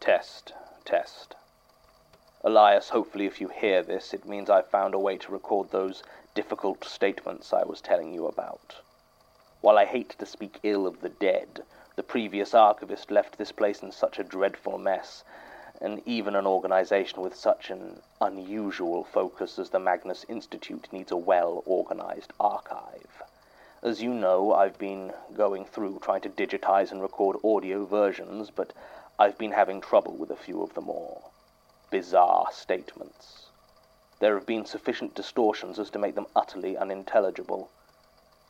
Speaker 9: Test, test. Elias, hopefully, if you hear this, it means I've found a way to record those difficult statements I was telling you about. While I hate to speak ill of the dead, the previous archivist left this place in such a dreadful mess, and even an organization with such an unusual focus as the Magnus Institute needs a well organized archive. As you know, I've been going through trying to digitize and record audio versions, but I've been having trouble with a few of the more bizarre statements. There have been sufficient distortions as to make them utterly unintelligible.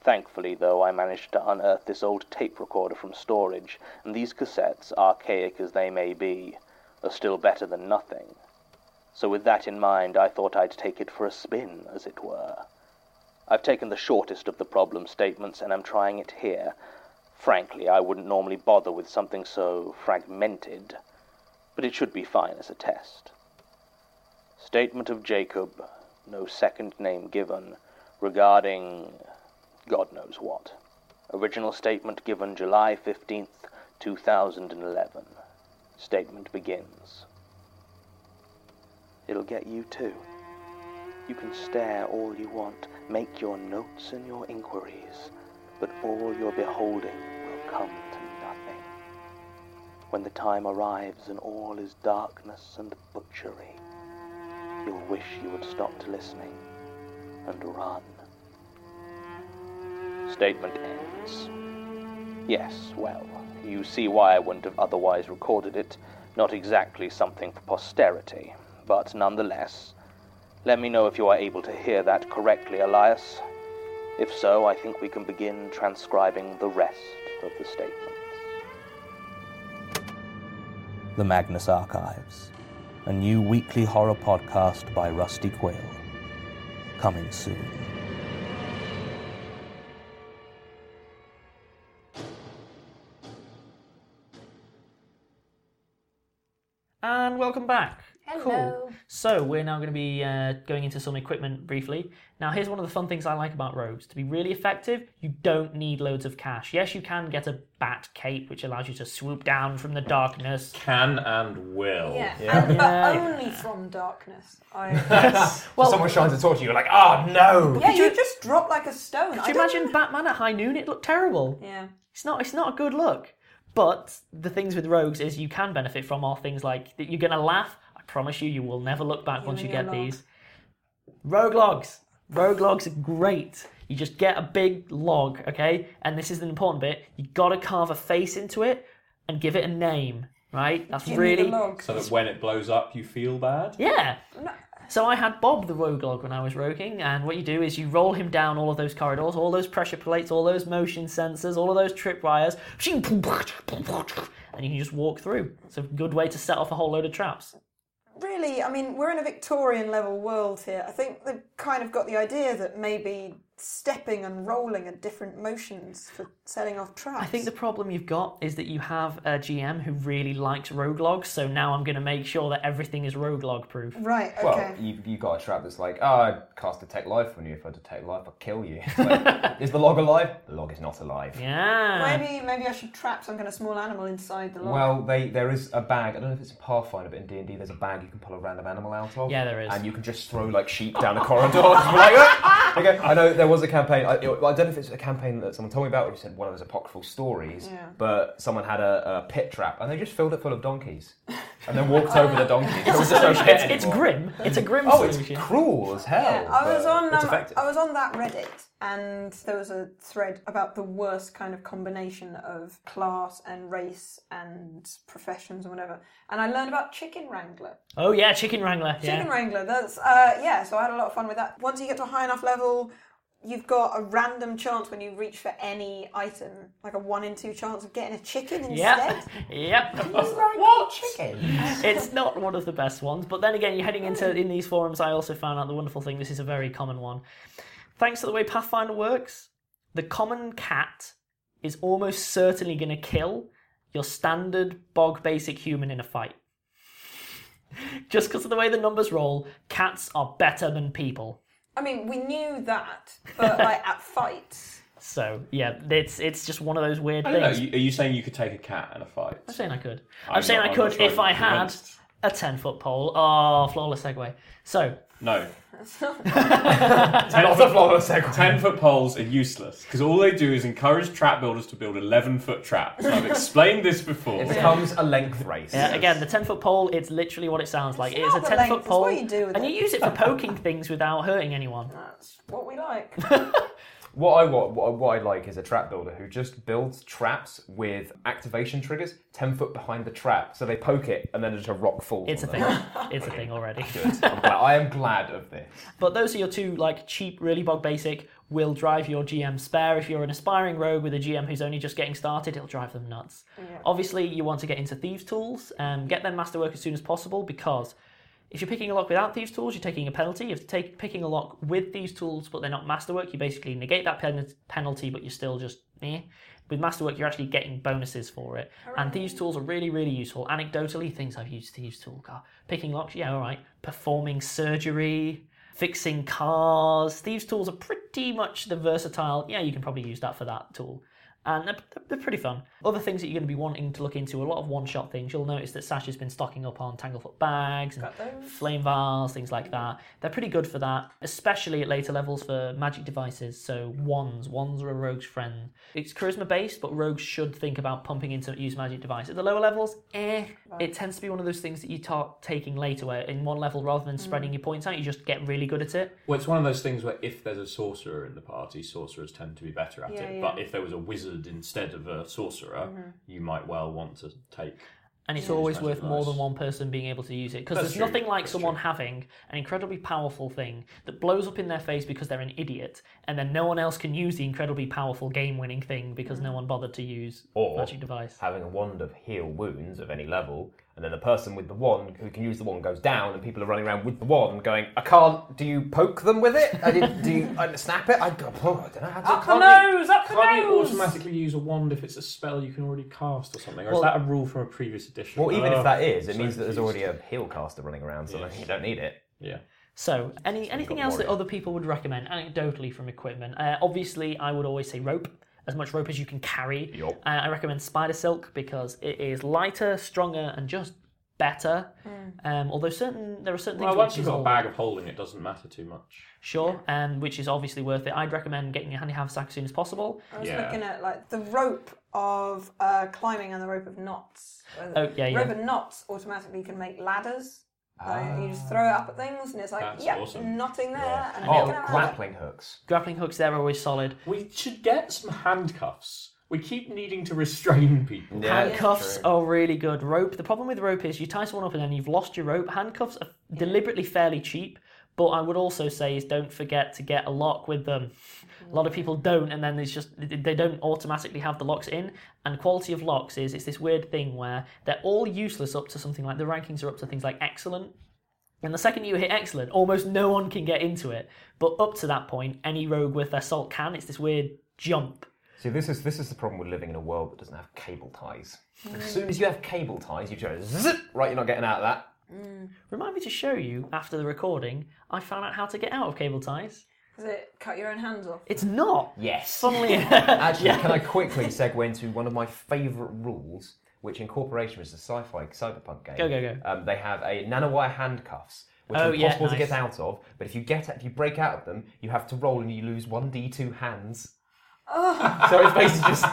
Speaker 9: Thankfully, though, I managed to unearth this old tape recorder from storage, and these cassettes, archaic as they may be, are still better than nothing. So, with that in mind, I thought I'd take it for a spin, as it were. I've taken the shortest of the problem statements and I'm trying it here. Frankly, I wouldn't normally bother with something so fragmented, but it should be fine as a test. Statement of Jacob, no second name given, regarding God knows what. Original statement given July 15th, 2011. Statement begins. It'll get you too. You can stare all you want, make your notes and your inquiries, but all your beholding will come to nothing. When the time arrives and all is darkness and butchery, you'll wish you had stopped listening and run. Statement ends. Yes, well, you see why I wouldn't have otherwise recorded it. Not exactly something for posterity, but nonetheless, let me know if you are able to hear that correctly, Elias. If so, I think we can begin transcribing the rest of the statements. The Magnus Archives, a new weekly horror podcast by Rusty Quill. Coming soon.
Speaker 3: And welcome back.
Speaker 6: Hello.
Speaker 3: Cool. So we're now going to be uh, going into some equipment briefly. Now, here's one of the fun things I like about rogues. To be really effective, you don't need loads of cash. Yes, you can get a bat cape, which allows you to swoop down from the darkness.
Speaker 5: Can and will.
Speaker 6: Yeah,
Speaker 3: Yeah.
Speaker 6: and-
Speaker 3: Yeah.
Speaker 6: but only from darkness. I, <laughs>
Speaker 8: Well, someone shines a torch, to you, you're like, oh no!
Speaker 6: yeah, you just drop like a stone.
Speaker 3: Could
Speaker 6: I
Speaker 3: you
Speaker 6: don't-
Speaker 3: imagine Batman at high noon? It looked terrible.
Speaker 6: Yeah.
Speaker 3: It's not. It's not a good look. But the things with rogues is you can benefit from are things like that you're going to laugh. I promise you, you will never look back once you get
Speaker 6: log.
Speaker 3: these. Rogue logs. Rogue logs are great. You just get a big log, okay? And this is an important bit. You got to carve a face into it and give it a name, right? That's
Speaker 6: Give me the
Speaker 3: really
Speaker 6: log.
Speaker 5: So that when it blows up, you feel bad.
Speaker 3: yeah. So I had Bob the rogue log when I was roguing, and what you do is you roll him down all of those corridors, all those pressure plates, all those motion sensors, all of those tripwires, and you can just walk through. It's a good way to set off a whole load of traps.
Speaker 6: Really, I mean, we're in a Victorian level world here. I think they've kind of got the idea that maybe stepping and rolling are different motions for setting off traps.
Speaker 3: I think the problem you've got is that you have a GM who really likes rogue logs, so now I'm going to make sure that everything is rogue log proof.
Speaker 6: Right, okay.
Speaker 8: Well, you you got a trap that's like, oh, I cast detect life on you. If I detect life, I'll kill you. <laughs> Like, <laughs> is the log alive? The log is not alive.
Speaker 3: Yeah.
Speaker 6: maybe maybe I should trap some kind of small animal inside the log.
Speaker 8: Well, they there is a bag. I don't know if it's a Pathfinder, but in D and D, there's a bag you can pull a random animal out of.
Speaker 3: Yeah, there is.
Speaker 8: And you can just throw like sheep down a corridor. <laughs> Like, "Ah!" okay. I know there was a campaign. I, I don't know if it's a campaign that someone told me about, or you said one of those apocryphal stories.
Speaker 6: Yeah.
Speaker 8: But someone had a, a pit trap, and they just filled it full of donkeys, and then walked over the donkeys. It was <laughs> just
Speaker 3: It's, it's grim. It's a grim
Speaker 8: Oh, it's cruel as hell.
Speaker 6: Yeah, I was on um. I was on that Reddit, and there was a thread about the worst kind of combination of class and race and professions and whatever. And I learned about chicken wrangler.
Speaker 3: Oh yeah, chicken wrangler.
Speaker 6: Chicken
Speaker 3: Yeah.
Speaker 6: wrangler. That's uh, yeah. So I had a lot of fun with that. Once you get to a high enough level. You've got a random chance when you reach for any item, like a one in two chance of getting a chicken instead.
Speaker 3: Yep. Yep.
Speaker 8: what chicken?
Speaker 3: it's not one of the best ones, but then again, you're heading into in these forums. I also found out the wonderful thing. This is a very common one. Thanks to the way Pathfinder works, the common cat is almost certainly going to kill your standard bog basic human in a fight. <laughs> Just because of the way the numbers roll, cats are better than people.
Speaker 6: I mean, we knew that, but <laughs> like at fights,
Speaker 3: So yeah, it's it's just one of those weird
Speaker 5: I don't know.
Speaker 3: things.
Speaker 5: you- Are you saying you could take a cat in a fight?
Speaker 3: I'm saying I could. I'm,
Speaker 5: I'm
Speaker 3: saying
Speaker 5: not-
Speaker 3: I
Speaker 5: I'm
Speaker 3: could
Speaker 5: not sure
Speaker 3: if I
Speaker 5: I'm
Speaker 3: had
Speaker 5: convinced.
Speaker 3: a ten foot pole. Oh, flawless segue. So
Speaker 5: No. <laughs>
Speaker 8: Not a flawless segue.
Speaker 5: 10 foot poles are useless because all they do is encourage trap builders to build 11 foot traps. I've explained this before.
Speaker 8: It becomes a length race.
Speaker 3: Yeah, again, the 10 foot pole, it's literally what it sounds like. It is a
Speaker 6: not the
Speaker 3: 10
Speaker 6: length,
Speaker 3: foot
Speaker 6: it's
Speaker 3: pole.
Speaker 6: what you do with
Speaker 3: and
Speaker 6: it.
Speaker 3: you use it for <laughs> poking things without hurting anyone.
Speaker 6: that's what we like. <laughs>
Speaker 8: What I want, what, I- what I like is a trap builder who just builds traps with activation triggers ten foot behind the trap, so they poke it and then just a rock falls.
Speaker 3: It's a
Speaker 8: on
Speaker 3: thing.
Speaker 8: them. <laughs>
Speaker 3: It's a thing already.
Speaker 8: I'm glad, I am glad of this.
Speaker 3: But those are your two, like, cheap, really bog basic, will drive your GM spare. If you're an aspiring rogue with a GM who's only just getting started, it'll drive them nuts. Obviously, you want to get into Thieves' Tools, um, get them masterwork as soon as possible because if you're picking a lock without Thieves' Tools, you're taking a penalty. If you're take, picking a lock with Thieves' Tools, but they're not masterwork, you basically negate that pen- penalty, but you're still just eh. With masterwork, you're actually getting bonuses for it. And Thieves' Tools are really, really useful. Anecdotally, things I've used Thieves' Tool. God, picking locks, yeah, all right. Performing surgery, fixing cars. Thieves' Tools are pretty much the versatile. Yeah, you can probably use that for that tool. And they're, they're pretty fun. Other things that you're going to be wanting to look into, a lot of one shot things. You'll notice that Sasha's been stocking up on Tanglefoot bags and flame vials, things like that. They're pretty good for that, especially at later levels for magic devices. So wands, wands are a rogue's friend. It's charisma based, but rogues should think about pumping into use magic device. At the lower levels, eh, it tends to be one of those things that you start taking later, where in one level rather than spreading your points out, you just get really good at it.
Speaker 5: Well, it's one of those things where if there's a sorcerer in the party, sorcerers tend to be better at
Speaker 6: Yeah,
Speaker 5: it.
Speaker 6: yeah.
Speaker 5: But if there was a wizard instead of a sorcerer,
Speaker 6: Mm-hmm.
Speaker 5: you might well want to take.
Speaker 3: And it's always
Speaker 5: Magic
Speaker 3: worth more than one person being able to use it because there's
Speaker 5: true,
Speaker 3: nothing like
Speaker 5: that's
Speaker 3: someone
Speaker 5: true.
Speaker 3: having an incredibly powerful thing that blows up in their face because they're an idiot, and then no one else can use the incredibly powerful game-winning thing because no one bothered to use
Speaker 8: Or
Speaker 3: magic device.
Speaker 8: having a wand of heal wounds of any level, and then the person with the wand who can use the wand goes down, and people are running around with the wand going, "I can't." Do you poke them with it? I did, do you I snap it? I, go, oh, I don't know how to.
Speaker 6: Up the
Speaker 5: Can't you-
Speaker 6: nose, up the
Speaker 5: Can't you
Speaker 6: nose.
Speaker 5: automatically use a wand if it's a spell you can already cast or something? Or
Speaker 3: Well-
Speaker 5: is that a rule from a previous edition?
Speaker 8: Well, even
Speaker 5: Oh,
Speaker 8: if that is, it
Speaker 5: so
Speaker 8: means that there's
Speaker 5: confused.
Speaker 8: already a heal caster running around, so
Speaker 5: Yes.
Speaker 8: you don't need it.
Speaker 5: Yeah.
Speaker 3: So, any anything else that
Speaker 8: warrior.
Speaker 3: other people would recommend anecdotally from equipment? Uh, obviously, I would always say rope. As much rope as you can carry.
Speaker 8: Yup.
Speaker 3: Uh, I recommend spider silk because it is lighter, stronger, and just better. Um, although certain there are certain
Speaker 5: Well,
Speaker 3: things.
Speaker 5: Well,
Speaker 3: once
Speaker 5: you've got a bag of holding, it doesn't matter too much.
Speaker 3: Sure, um, which is obviously worth it. I'd recommend getting a handy haversack as soon as possible.
Speaker 6: I was
Speaker 5: Yeah.
Speaker 6: looking at like the rope of uh, climbing and the rope of knots.
Speaker 3: Oh, yeah,
Speaker 6: the
Speaker 3: yeah.
Speaker 6: rope of knots automatically can make ladders. Like, you just ah. throw it up at things, and it's like,
Speaker 5: That's
Speaker 6: yep,
Speaker 5: awesome.
Speaker 6: knotting there, and
Speaker 8: Oh,
Speaker 6: making a
Speaker 8: grappling hooks.
Speaker 3: Grappling hooks, they're always solid.
Speaker 5: We should get some handcuffs. We keep needing to restrain people.
Speaker 8: Yeah,
Speaker 3: Handcuffs are really good. Rope. The problem with rope is you tie someone up and then you've lost your rope. Handcuffs are deliberately fairly cheap, but I would also say is don't forget to get a lock with them. A lot of people don't, and then there's just they don't automatically have the locks in. And quality of locks is it's this weird thing where they're all useless up to something like the rankings are up to things like excellent. And the second you hit excellent, almost no one can get into it. But up to that point, any rogue with their salt can. It's this weird jump.
Speaker 8: See, this is this is the problem with living in a world that doesn't have cable ties. As hmm. soon as you have cable ties, you just zip right. You're not getting out of that.
Speaker 3: Remind me to show you after the recording. I found out how to get out of cable ties.
Speaker 6: Does it cut your own hands off?
Speaker 3: It's not.
Speaker 8: Yes.
Speaker 3: Funnily, <laughs>
Speaker 8: Actually, can I <laughs> quickly segue into one of my favourite rules, which in Corporation is a sci-fi cyberpunk game.
Speaker 3: Go, go, go.
Speaker 8: Um, they have a nanowire handcuffs, which
Speaker 3: Oh,
Speaker 8: are
Speaker 3: yeah,
Speaker 8: impossible to
Speaker 3: nice.
Speaker 8: get out of. But if you get if you break out of them, you have to roll and you lose one d2 hands. So it's basically just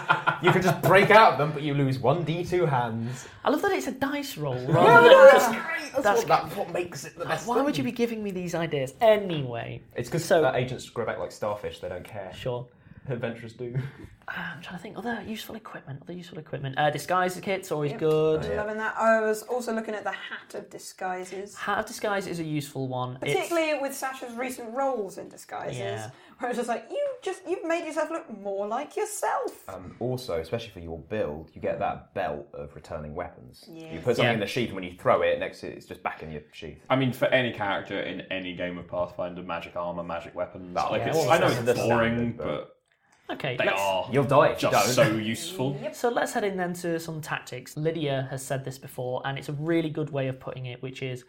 Speaker 8: you can just break out of them, but you lose one d2 hands.
Speaker 3: I love that it's a dice roll rather than just.
Speaker 8: That's,
Speaker 3: That's
Speaker 8: what, that's what makes it the best.
Speaker 3: Why would you be giving me these ideas anyway?
Speaker 8: It's because
Speaker 3: So-
Speaker 8: uh, agents grow back like starfish. They don't care.
Speaker 3: Sure. <laughs>
Speaker 8: Adventurers do.
Speaker 3: I'm trying to think. Other useful equipment. Other useful equipment. Uh, disguise kit's always good.
Speaker 6: I'm loving that. I was also looking at the hat of disguises.
Speaker 3: Hat of disguise is a useful one. It's-
Speaker 6: Particularly with Sasha's recent roles in disguises,
Speaker 3: Yeah.
Speaker 6: where it's just like you just you've made yourself look more like yourself.
Speaker 8: Um, also, especially for your build, you get that belt of returning weapons. You put something
Speaker 3: Yeah.
Speaker 8: in the sheath, and when you throw it, next to it, it's just back in your sheath.
Speaker 5: I mean, for any character in any game of Pathfinder, magic armor, magic weapons.
Speaker 8: Well,
Speaker 5: like
Speaker 8: yeah,
Speaker 5: it's,
Speaker 8: well,
Speaker 5: I know
Speaker 8: that's
Speaker 5: it's
Speaker 8: the
Speaker 5: boring,
Speaker 8: standard,
Speaker 5: but,
Speaker 8: but-
Speaker 3: okay.
Speaker 5: they
Speaker 3: let's-
Speaker 5: are
Speaker 8: You'll die if you
Speaker 5: just
Speaker 8: don't.
Speaker 5: so useful.
Speaker 3: So let's head in then to some tactics. Lydia has said this before, and it's a really good way of putting it, which is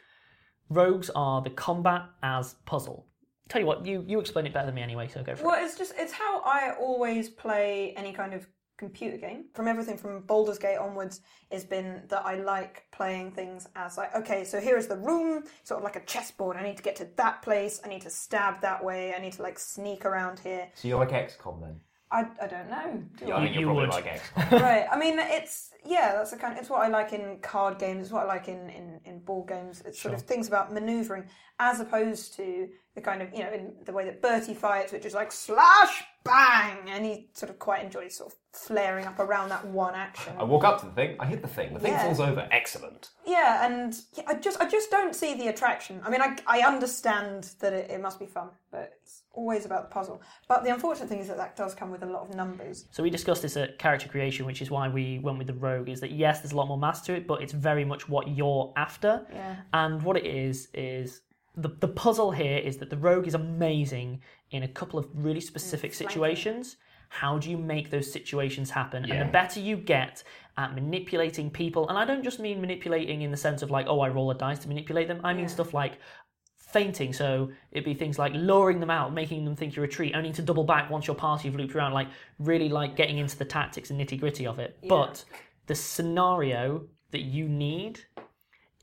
Speaker 3: rogues are the combat as puzzle. Tell you what, you you explain it better than me anyway, so go for it.
Speaker 6: Well, it's just it's how I always play any kind of computer game. From everything from Baldur's Gate onwards, has been that I like playing things as like, okay, so here is the room, sort of like a chessboard. I need to get to that place. I need to stab that way. I need to like sneak around here.
Speaker 8: So you're like XCOM then?
Speaker 6: I, I don't know. do
Speaker 8: Yeah,
Speaker 6: I?
Speaker 8: I think
Speaker 3: You
Speaker 8: you're probably
Speaker 3: would.
Speaker 8: like XCOM. <laughs>
Speaker 6: right. I mean, it's yeah, that's the kind. it's what I like in card games. It's what I like in in, in board games. It's sort of things about manoeuvring, as opposed to the kind of you know in the way that Bertie fights, which is like slash bang, and he sort of quite enjoys sort of flaring up around that one action.
Speaker 8: I walk up to the thing, I hit the thing, the thing
Speaker 6: Yeah.
Speaker 8: falls over. Excellent.
Speaker 6: Yeah, and yeah, I just I just don't see the attraction. I mean, I, I understand that it, it must be fun, but it's always about the puzzle. But the unfortunate thing is that that does come with a lot of numbers.
Speaker 3: So we discussed this at character creation, which is why we went with the rogue. Is that yes, there's a lot more mass to it, but it's very much what you're after.
Speaker 6: Yeah.
Speaker 3: And what it is is the the puzzle here is that the rogue is amazing in a couple of really specific mm, situations. How do you make those situations happen? And the better you get at manipulating people, and I don't just mean manipulating in the sense of like, oh, I roll a dice to manipulate them. I mean stuff like feinting. So it'd be things like luring them out, making them think you're a retreat, only to double back once your party have looped around. Like really like getting into the tactics and nitty gritty of it. But the scenario that you need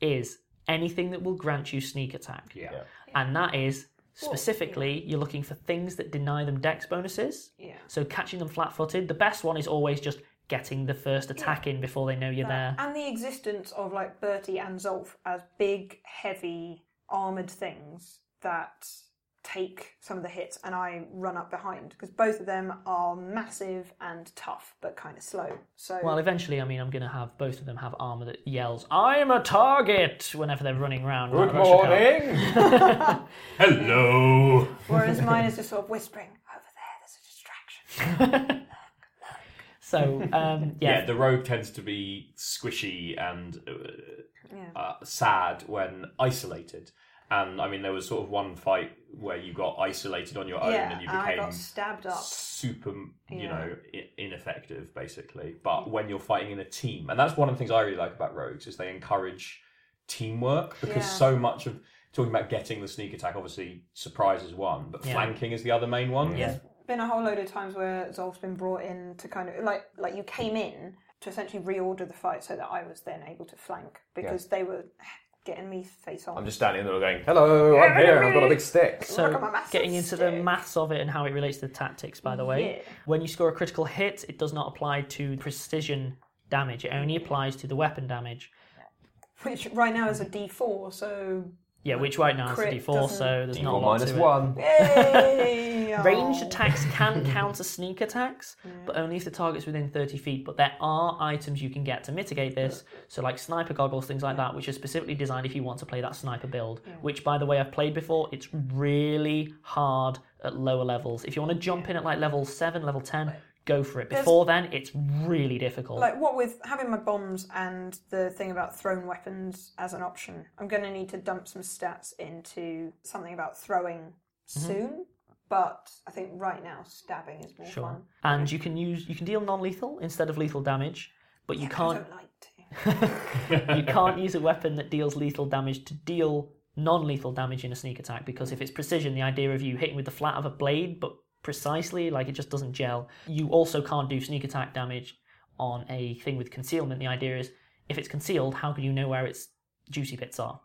Speaker 3: is anything that will grant you sneak attack.
Speaker 5: Yeah.
Speaker 3: And that is specifically you're looking for things that deny them dex bonuses.
Speaker 6: Yeah.
Speaker 3: So catching them flat footed. The best one is always just getting the first attack in before they know you're there.
Speaker 6: And the existence of like Bertie and Zolf as big, heavy, armoured things that take some of the hits and I run up behind because both of them are massive and tough but kind of slow. So
Speaker 3: Well, eventually, I mean, I'm going to have both of them have armor that yells, I'm a target, whenever they're running around.
Speaker 8: Good
Speaker 3: That
Speaker 8: morning. <laughs>
Speaker 5: Hello.
Speaker 6: whereas <laughs> mine is just sort of whispering over there. There's a distraction. <laughs>
Speaker 3: So, um, yeah.
Speaker 5: Yeah. the rogue tends to be squishy and uh,
Speaker 6: Yeah.
Speaker 5: uh, sad when isolated. And I mean, there was sort of one fight where you got isolated on your own
Speaker 6: yeah,
Speaker 5: and you
Speaker 6: and I
Speaker 5: became
Speaker 6: got stabbed up.
Speaker 5: super, you
Speaker 6: Yeah.
Speaker 5: know, I- ineffective basically. But when you're fighting in a team, and that's one of the things I really like about rogues is they encourage teamwork because
Speaker 6: Yeah.
Speaker 5: so much of talking about getting the sneak attack, obviously surprise is one, but
Speaker 3: Yeah.
Speaker 5: flanking is the other main one.
Speaker 3: Yeah.
Speaker 6: been a whole load of times where Zolf's been brought in to kind of like like you came in to essentially reorder the fight so that I was then able to flank because they were getting me face on.
Speaker 8: I'm just standing there going, hello, I'm here, I've got a big stick.
Speaker 6: Look
Speaker 3: So,
Speaker 6: at my massive
Speaker 3: getting into the
Speaker 6: stick.
Speaker 3: maths of it and how it relates to the tactics, by the way,
Speaker 6: Yeah.
Speaker 3: when you score a critical hit, it does not apply to precision damage. It only applies to the weapon damage.
Speaker 6: which right now is a D4. So
Speaker 3: Yeah, which right now is a
Speaker 6: Crit
Speaker 3: D4,
Speaker 6: doesn't-
Speaker 3: so there's not a
Speaker 8: D4
Speaker 3: lot
Speaker 8: minus
Speaker 3: to it.
Speaker 8: one.
Speaker 6: yay! <laughs>
Speaker 3: Ranged attacks can counter sneak attacks, <laughs> but only if the target's within 30 feet. But there are items you can get to mitigate this, so like sniper goggles, things like that, which are specifically designed if you want to play that sniper build. Which, by the way, I've played before. It's really hard at lower levels. If you want to jump in at like level 7, level 10, go for it. Before then, it's really difficult.
Speaker 6: Like what with having my bombs and the thing about thrown weapons as an option, I'm going to need to dump some stats into something about throwing mm-hmm. soon. But I think right now stabbing is more
Speaker 3: Sure.
Speaker 6: fun.
Speaker 3: And you can use you can deal non-lethal instead of lethal damage, but you
Speaker 6: I
Speaker 3: can't
Speaker 6: don't like to. <laughs>
Speaker 3: you can't use a weapon that deals lethal damage to deal non-lethal damage in a sneak attack because if mm. it's precision, the idea of you hitting with the flat of a blade but precisely, like it just doesn't gel. You also can't do sneak attack damage on a thing with concealment. The idea is if it's concealed, how can you know where its juicy bits are?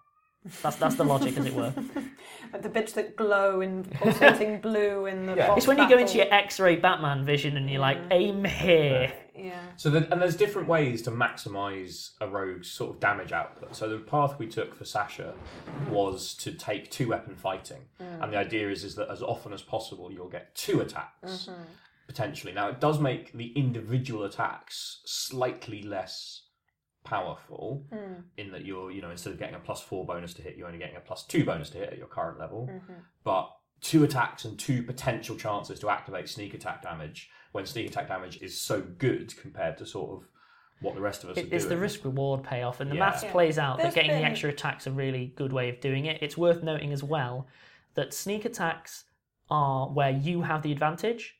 Speaker 3: That's that's the logic, as it were. <laughs>
Speaker 6: Like the bits that glow in pulsating <laughs> blue in the.
Speaker 8: Yeah.
Speaker 6: boss
Speaker 3: It's when you go into
Speaker 6: battle.
Speaker 3: your X-ray Batman vision and you're like, aim here.
Speaker 6: Yeah.
Speaker 5: So, the, and there's different ways to maximise a rogue's sort of damage output. So, the path we took for Sasha was to take two weapon fighting, and the idea is is that as often as possible you'll get two attacks mm-hmm. potentially. Now, it does make the individual attacks slightly less powerful mm. in that you're, you know, instead of getting a plus four bonus to hit, you're only getting a plus two bonus to hit at your current level. Mm-hmm. But two attacks and two potential chances to activate sneak attack damage when sneak attack damage is so good compared to sort of what the rest of us are
Speaker 3: It, it's
Speaker 5: doing.
Speaker 3: the risk reward payoff, and the
Speaker 5: Yeah.
Speaker 3: maths plays out
Speaker 6: There's
Speaker 3: that getting
Speaker 6: been-
Speaker 3: the extra attacks a really good way of doing it. It's worth noting as well that sneak attacks are where you have the advantage.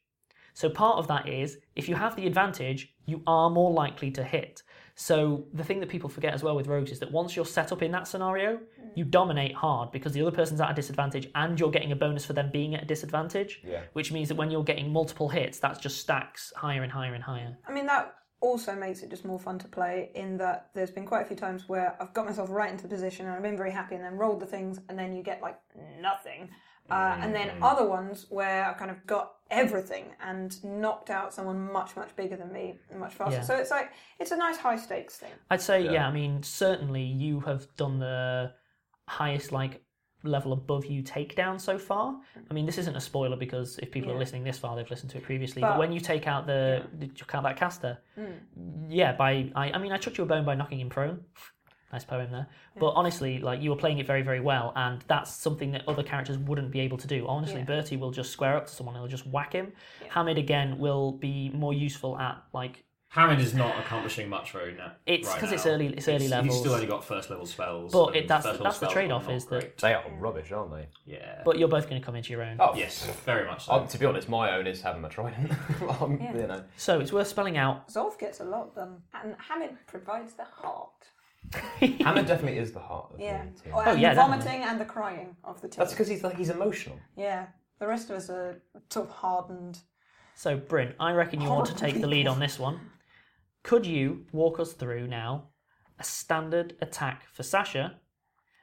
Speaker 3: So part of that is if you have the advantage, you are more likely to hit. So the thing that people forget as well with rogues is that once you're set up in that scenario, mm. you dominate hard because the other person's at a disadvantage and you're getting a bonus for them being at a disadvantage.
Speaker 8: Yeah.
Speaker 3: Which means that when you're getting multiple hits, that's just stacks higher and higher and higher.
Speaker 6: I mean, that also makes it just more fun to play in that there's been quite a few times where I've got myself right into the position and I've been very happy and then rolled the things and then you get like nothing. Uh, and then other ones where I've kind of got everything and knocked out someone much, much bigger than me much faster.
Speaker 3: Yeah.
Speaker 6: So it's like, it's a nice high stakes thing.
Speaker 3: I'd say, yeah. I mean, certainly you have done the highest like level above you takedown so far. I mean, this isn't a spoiler because if people are listening this far, they've listened to it previously. But,
Speaker 6: But-
Speaker 3: when you take out the, did you count that caster? Yeah, by I, I mean, I chucked you a bone by knocking him prone. Nice poem there. But honestly, like you were playing it very, very well, and that's something that other characters wouldn't be able to do. Honestly,
Speaker 6: Yeah.
Speaker 3: Bertie will just square up to someone, he'll just whack him. Hamid again will be more useful at like
Speaker 5: Hammond is not accomplishing much very now.
Speaker 3: It's
Speaker 5: right
Speaker 3: 'cause it's early- it's early levels.
Speaker 5: He's still only got first level spells.
Speaker 3: But it- that's- that's the
Speaker 5: spells are
Speaker 3: trade-off is that-
Speaker 5: great.
Speaker 8: They are rubbish, aren't they?
Speaker 5: yeah.
Speaker 3: but you're both going to come into your own.
Speaker 8: Oh,
Speaker 5: yes, very much so.
Speaker 8: Um, to be honest, my own is having a trident. <laughs> um, You know.
Speaker 3: So it's worth spelling out
Speaker 6: Zolf gets a lot done. And Hamid provides the heart. <laughs>
Speaker 8: Hammer definitely is the heart of
Speaker 6: Yeah.
Speaker 8: the team.
Speaker 6: Oh,
Speaker 3: Oh,
Speaker 6: and
Speaker 3: yeah,
Speaker 6: the
Speaker 3: definitely.
Speaker 6: vomiting and the crying of the team.
Speaker 8: That's because he's like he's emotional.
Speaker 6: Yeah. The rest of us are sort of hardened.
Speaker 3: So, Bryn, I reckon you want to take the lead on this one. Could you walk us through now a standard attack for Sasha,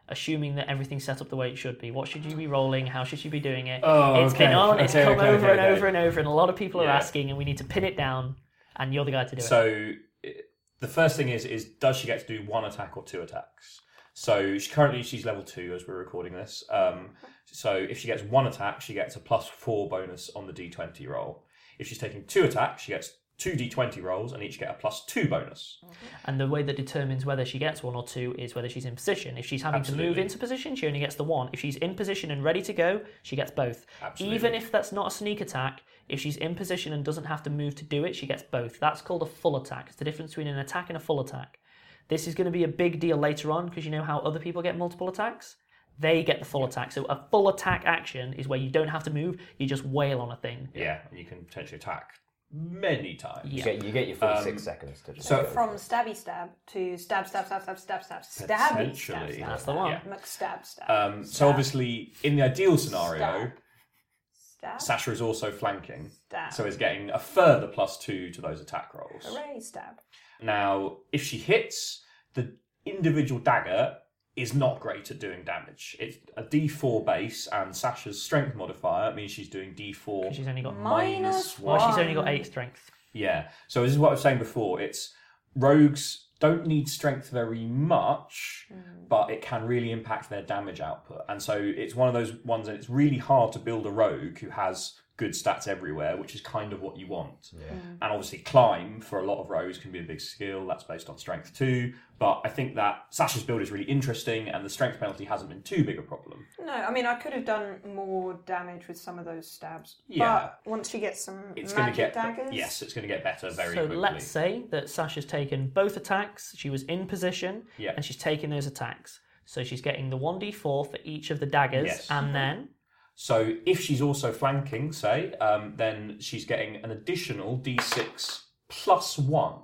Speaker 3: assuming that everything's set up the way it should be? What should you be rolling? How should you be doing it?
Speaker 5: Oh,
Speaker 3: It's been on, it's
Speaker 5: okay,
Speaker 3: come
Speaker 5: okay,
Speaker 3: over
Speaker 5: okay,
Speaker 3: and
Speaker 5: okay.
Speaker 3: over and over, and a lot of people are asking, and we need to pin it down, and you're the guy to do it.
Speaker 5: So i- the first thing is is does she get to do one attack or two attacks? So she, currently she's level two as we're recording this. Um, so if she gets one attack, she gets a plus four bonus on the d20 roll. If she's taking two attacks, she gets two d20 rolls and each get a plus two bonus.
Speaker 3: And the way that determines whether she gets one or two is whether she's in position. If she's having to move
Speaker 5: Absolutely.
Speaker 3: into position, she only gets the one. If she's in position and ready to go, she gets both.
Speaker 5: Absolutely.
Speaker 3: Even if that's not a sneak attack, if she's in position and doesn't have to move to do it, she gets both. That's called a full attack. It's the difference between an attack and a full attack. This is going to be a big deal later on because you know how other people get multiple attacks? They get the full attack. So a full attack action is where you don't have to move, you just wail on a thing.
Speaker 5: Yeah, and you can potentially attack many times.
Speaker 8: You get you get your full six
Speaker 5: Um,
Speaker 8: seconds to just
Speaker 5: so-
Speaker 8: go.
Speaker 6: From stabby stab to stab, stab, stab, stab, stab, stab, stabby, stab,
Speaker 5: Potentially.
Speaker 6: stab.
Speaker 3: That's the one.
Speaker 5: Yeah.
Speaker 6: McStab, stab.
Speaker 5: Um, so obviously, in the ideal scenario,
Speaker 6: stab,
Speaker 5: Sasha is also flanking,
Speaker 6: stab.
Speaker 5: so is getting a further plus two to those attack rolls.
Speaker 6: Hooray, stab.
Speaker 5: Now, if she hits, the individual dagger is not great at doing damage. It's a D4 base, and Sasha's strength modifier means she's doing D4
Speaker 3: She's only got
Speaker 6: Minus
Speaker 3: Well, she's only got eight strength.
Speaker 5: Yeah. So this is what I was saying before. It's rogues don't need strength very much, mm. but it can really impact their damage output. And so it's one of those ones that it's really hard to build a rogue who has good stats everywhere, which is kind of what you want. And obviously climb for a lot of rows can be a big skill. That's based on strength too. But I think that Sasha's build is really interesting and the strength penalty hasn't been too big a problem.
Speaker 6: No, I mean I could have done more damage with some of those stabs.
Speaker 5: Yeah.
Speaker 6: But once you get some
Speaker 5: It's going to
Speaker 6: magic
Speaker 5: get
Speaker 6: daggers,
Speaker 5: yes, it's going to get better very
Speaker 3: so
Speaker 5: quickly.
Speaker 3: So let's say that Sasha's taken both attacks. She was in position,
Speaker 5: Yeah.
Speaker 3: and she's taking those attacks. So she's getting the one d4 for each of the daggers,
Speaker 5: Yes.
Speaker 3: and then
Speaker 5: So if she's also flanking, say, um, then she's getting an additional d6 plus one.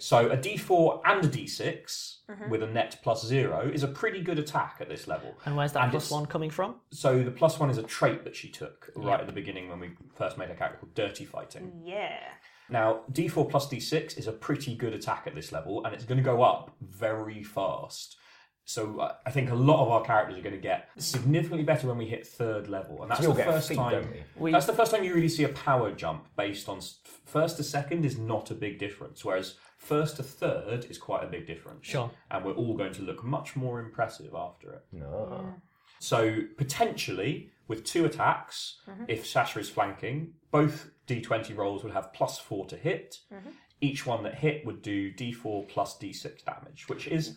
Speaker 5: So a d4 and a d6 with a net plus zero is a pretty good attack at this level.
Speaker 3: and where's that
Speaker 5: And
Speaker 3: plus one coming from?
Speaker 5: So the plus one is a trait that she took right at the beginning when we first made her character called Dirty Fighting.
Speaker 6: yeah.
Speaker 5: Now, d4 plus d6 is a pretty good attack at this level, and it's going to go up very fast. So uh, I think a lot of our characters are going to get significantly better when we hit third level, and that's
Speaker 8: We all
Speaker 5: the
Speaker 8: get
Speaker 5: first
Speaker 8: feat,
Speaker 5: time.
Speaker 8: don't we?
Speaker 5: That's the first time you really see a power jump based on first to second is not a big difference, whereas first to third is quite a big difference.
Speaker 3: Sure.
Speaker 5: And we're all going to look much more impressive after it. Ah.
Speaker 8: No.
Speaker 5: So potentially with two attacks, mm-hmm. if Sasha is flanking, both d20 rolls would have plus four to hit. Mm-hmm. Each one that hit would do d4 plus d6 damage, which is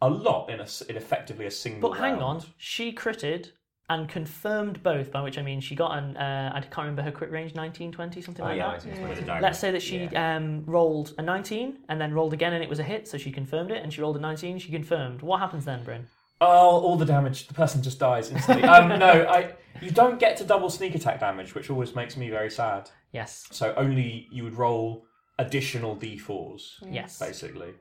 Speaker 5: a lot in a s in effectively a single.
Speaker 3: But hang on, she critted and confirmed both, by which I mean she got an, uh, I can't remember her crit range, 19, 20, something
Speaker 8: Oh
Speaker 3: like
Speaker 8: yeah,
Speaker 3: that.
Speaker 8: I see.
Speaker 5: With a dagger.
Speaker 3: Let's say that she um, rolled a 19 and then rolled again and it was a hit, so she confirmed it, and she rolled a 19, she confirmed. What happens then, Bryn?
Speaker 5: Oh, all the damage. The person just dies instantly. um, <laughs> no, I. You don't get to double sneak attack damage, which always makes me very sad.
Speaker 3: Yes.
Speaker 5: So only you would roll additional d4s,
Speaker 3: Yes.
Speaker 5: basically.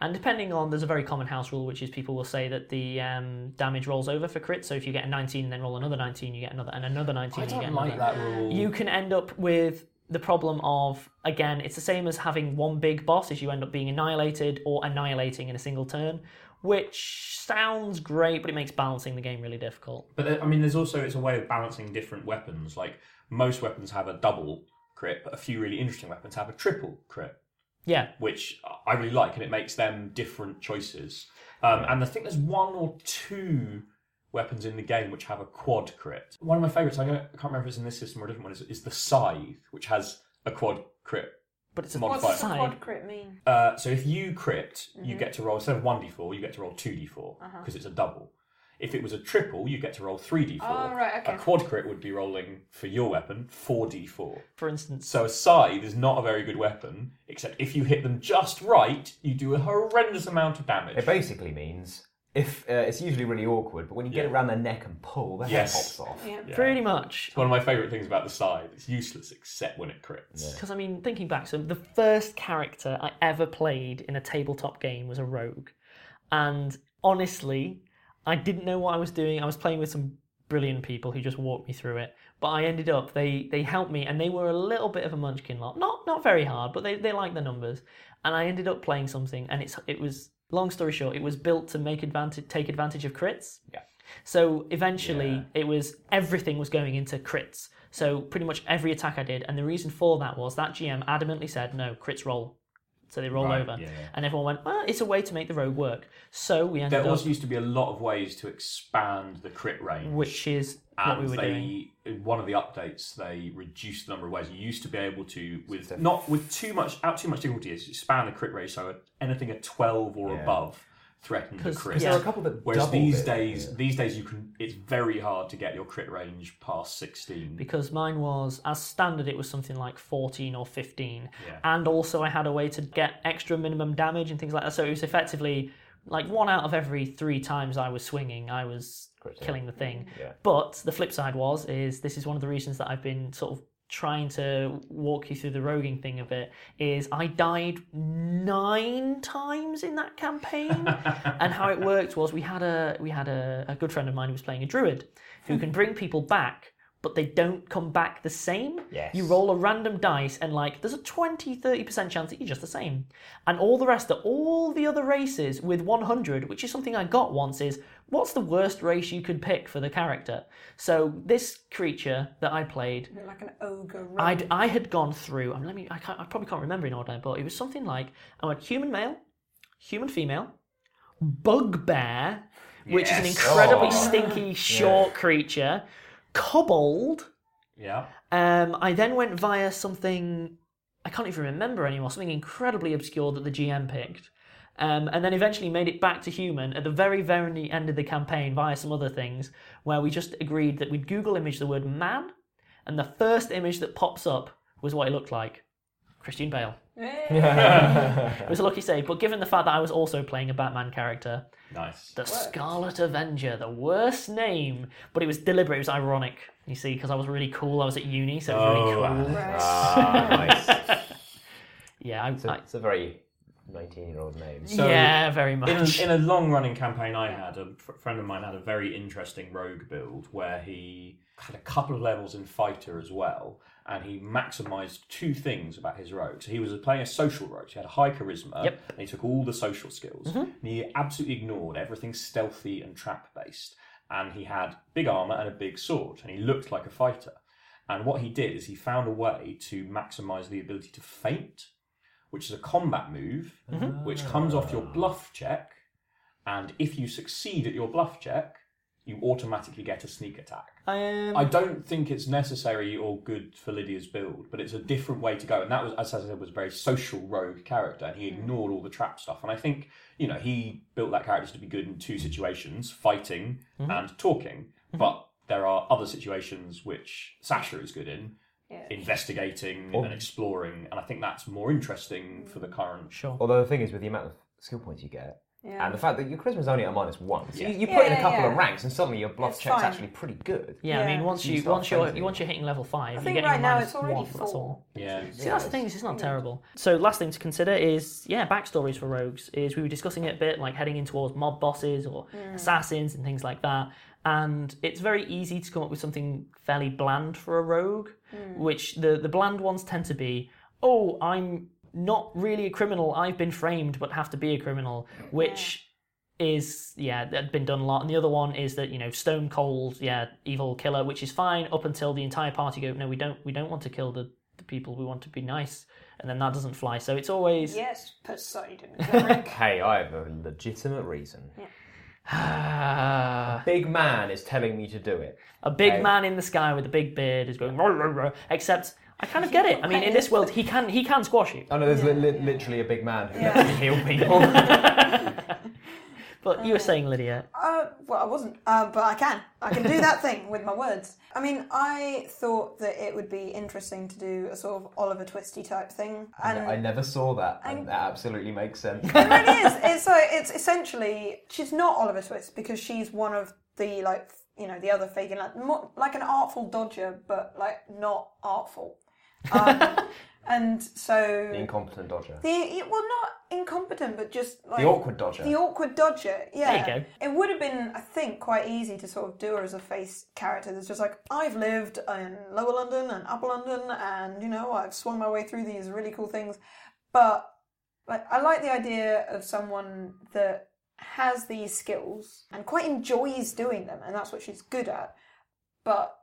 Speaker 3: And depending on, there's a very common house rule, which is people will say that the um, damage rolls over for crit. So if you get a 19 and then roll another 19, you get another, and another 19,
Speaker 5: I
Speaker 3: you get
Speaker 5: don't
Speaker 3: another.
Speaker 5: like that rule.
Speaker 3: You can end up with the problem of, again, it's the same as having one big boss, is you end up being annihilated or annihilating in a single turn, which sounds great, but it makes balancing the game really difficult.
Speaker 5: But I mean, there's also it's a way of balancing different weapons. Like most weapons have a double crit, but a few really interesting weapons have a triple crit,
Speaker 3: Yeah,
Speaker 5: which I really like, and it makes them different choices. Um, and I think there's one or two weapons in the game which have a quad crit. One of my favourites, I, I can't remember if it's in this system or a different one, is, is the scythe, which has a quad crit.
Speaker 3: but it's a
Speaker 5: Modifier.
Speaker 6: What's the
Speaker 3: side.
Speaker 6: quad crit mean?
Speaker 5: Uh, so if you crit, you get to roll instead of one d4, you get to roll two d4 because it's a double. If it was a triple, you get to roll three d4.
Speaker 6: Oh, right, okay.
Speaker 5: A quad crit would be rolling for your weapon four d4.
Speaker 3: For instance,
Speaker 5: So a scythe is not a very good weapon, except if you hit them just right, you do a horrendous amount of damage.
Speaker 8: It basically means if uh, it's usually really awkward, but when you get
Speaker 5: Yeah.
Speaker 8: it around their neck and pull, their
Speaker 5: Yes.
Speaker 8: head pops off.
Speaker 6: Yeah.
Speaker 5: Yeah.
Speaker 3: pretty much.
Speaker 5: It's one of my favourite things about the scythe. It's useless except when it crits.
Speaker 3: Because I mean, thinking back, so the first character I ever played in a tabletop game was a rogue, And honestly, I didn't know what I was doing. I was playing with some brilliant people who just walked me through it. But I ended up they they helped me and they were a little bit of a munchkin lot. Not not very hard, but they, they like the numbers. And I ended up playing something and it's it was long story short, it was built to make advantage take advantage of crits.
Speaker 8: Yeah.
Speaker 3: So eventually it was everything was going into crits. So pretty much every attack I did, and the reason for that was that GM adamantly said, no, crits roll. So they roll
Speaker 5: Right,
Speaker 3: over.
Speaker 5: yeah, yeah.
Speaker 3: And everyone went, well, it's a way to make the rogue work. So we ended
Speaker 5: There
Speaker 3: up,
Speaker 5: also used to be a lot of ways to expand the crit range.
Speaker 3: which is what
Speaker 5: and
Speaker 3: we were
Speaker 5: they,
Speaker 3: doing.
Speaker 5: in one of the updates, they reduced the number of ways. You used to be able to, with not with too much, out too much difficulty, is expand the crit range. So anything at twelve or
Speaker 8: Yeah.
Speaker 5: above threatened the
Speaker 3: 'Cause-
Speaker 5: crit.
Speaker 3: yeah.
Speaker 8: There are a couple that
Speaker 5: Whereas
Speaker 8: doubled
Speaker 5: these
Speaker 8: it,
Speaker 5: days,
Speaker 8: yeah.
Speaker 5: these days you can. It's very hard to get your crit range past sixteen.
Speaker 3: because mine was as standard it was something like 14 or 15
Speaker 5: Yeah.
Speaker 3: and also i had a way to get extra minimum damage and things like that so it was effectively like one out of every three times i was swinging i was killing the thing
Speaker 8: Yeah.
Speaker 3: but the flip side was is this is one of the reasons that i've been sort of trying to walk you through the roguing thing of it is i died nine times in that campaign. <laughs> And how it worked was we had a we had a, a good friend of mine who was playing a druid who hmm. can bring people back but they don't come back the same.
Speaker 8: Yes.
Speaker 3: you roll a random dice and like there's a 20 30% chance that you're just the same. And all the rest of all the other races with 100 which is something i got once is what's the worst race you could pick for the character so this creature that i played
Speaker 6: like an ogre.
Speaker 3: I'd, I had gone through. I mean, let me. I, can't, I probably can't remember in order, but it was something like I went human male, human female, bugbear, which is an
Speaker 5: Yes.
Speaker 3: incredibly
Speaker 8: Oh.
Speaker 3: stinky short creature, kobold.
Speaker 5: yeah.
Speaker 3: Um, I then went via something I can't even remember anymore. Something incredibly obscure that the GM picked. Um, and then eventually made it back to human at the very, very end of the campaign via some other things, where we just agreed that we'd Google image the word man, and the first image that pops up was what it looked like Christian Bale. <laughs> It was a lucky save, but given the fact that I was also playing a Batman character,
Speaker 5: Nice.
Speaker 3: the Scarlet Avenger, the worst name, but it was deliberate, it was ironic, you see, because I was really cool, I was at uni, so it was really
Speaker 5: Oh,
Speaker 3: cool.
Speaker 6: Right.
Speaker 8: Ah, nice. <laughs>
Speaker 3: Yeah, I,
Speaker 8: It's a,
Speaker 3: I,
Speaker 8: it's a very 19 year old name.
Speaker 5: So,
Speaker 3: yeah, very
Speaker 5: In
Speaker 3: much.
Speaker 5: a, in a long running campaign I had, a fr- friend of mine had a very interesting rogue build where he had a couple of levels in fighter as well, and he maximised two things about his rogue. So he was playing a social rogue, so he had a high charisma,
Speaker 3: Yep.
Speaker 5: and he took all the social skills, mm-hmm. and he absolutely ignored everything stealthy and trap based. And he had big armour and a big sword, and he looked like a fighter. And what he did is he found a way to maximise the ability to feint, which is a combat move, mm-hmm. which comes off your bluff check. And if you succeed at your bluff check, you automatically get a sneak attack.
Speaker 3: Um,
Speaker 5: I don't think it's necessary or good for Lydia's build, but it's a different way to go. And that was, as I said, was a very social rogue character, and he mm. ignored all the trap stuff. And I think, you know, he built that character to be good in two situations: fighting mm-hmm. and talking. Mm-hmm. But there are other situations which Sasha is good in. Investigating and exploring, and I think that's more interesting for the mm. current.
Speaker 3: sure.
Speaker 8: Although the thing is, with the amount of skill points you get,
Speaker 6: Yeah.
Speaker 8: and the fact that your charisma's only at minus one, so
Speaker 5: Yeah.
Speaker 8: you, you put in a couple
Speaker 6: yeah.
Speaker 8: of ranks, and suddenly your bluff
Speaker 6: It's
Speaker 8: check's
Speaker 6: fine.
Speaker 8: actually pretty good.
Speaker 3: Yeah, I mean, once
Speaker 8: you,
Speaker 3: you once you're once you're hitting level five,
Speaker 6: I
Speaker 3: you're getting
Speaker 6: right now
Speaker 3: minus
Speaker 6: it's already
Speaker 3: one, but that's
Speaker 6: four.
Speaker 3: all.
Speaker 5: Yeah.
Speaker 3: See, that's the thing. Is it's not terrible. So, last thing to consider is yeah, backstories for rogues. Is we were discussing it a bit, like heading in towards mob bosses or assassins and things like that. And it's very easy to come up with something fairly bland for a rogue, hmm. which the the bland ones tend to be, oh, I'm not really a criminal. I've been framed, but have to be a criminal, which is yeah that had been done a lot and the other one is that you know stone cold yeah evil killer which is fine up until the entire party go no we don't we don't want to kill the, the people we want to be nice and then that doesn't fly so it's always
Speaker 6: Yes, Poseidon. Cleric.
Speaker 8: Hey, I have a legitimate reason.
Speaker 3: Ah, <sighs>
Speaker 8: Big man is telling me to do it.
Speaker 3: a big
Speaker 8: Hey.
Speaker 3: man in the sky with a big beard is going "Roar, roar, roar," except I kind of get it I mean in this world he can he can squash you
Speaker 8: Oh no, there's li- li- literally a big man who lets me heal people.
Speaker 3: But you were saying Lydia
Speaker 6: Uh, well, I wasn't, uh, but I can. I can do that thing with my words. I mean, I thought that it would be interesting to do a sort of Oliver Twisty type thing, and
Speaker 8: I never saw that, and that absolutely makes sense. <laughs>
Speaker 6: it really is. It's like it's essentially she's not Oliver Twist because she's one of the like you know the other Fagin like more, like an artful dodger, but like not artful. <laughs> Um, and so
Speaker 8: The incompetent dodger.
Speaker 6: the well, not incompetent, but just like
Speaker 8: The awkward dodger.
Speaker 6: The awkward dodger. Yeah.
Speaker 3: There you
Speaker 6: It would have been, I think, quite easy to sort of do her as a face character. That's just like I've lived in Lower London and Upper London, and you know I've swung my way through these really cool things. But like, I like the idea of someone that has these skills and quite enjoys doing them, and that's what she's good at. But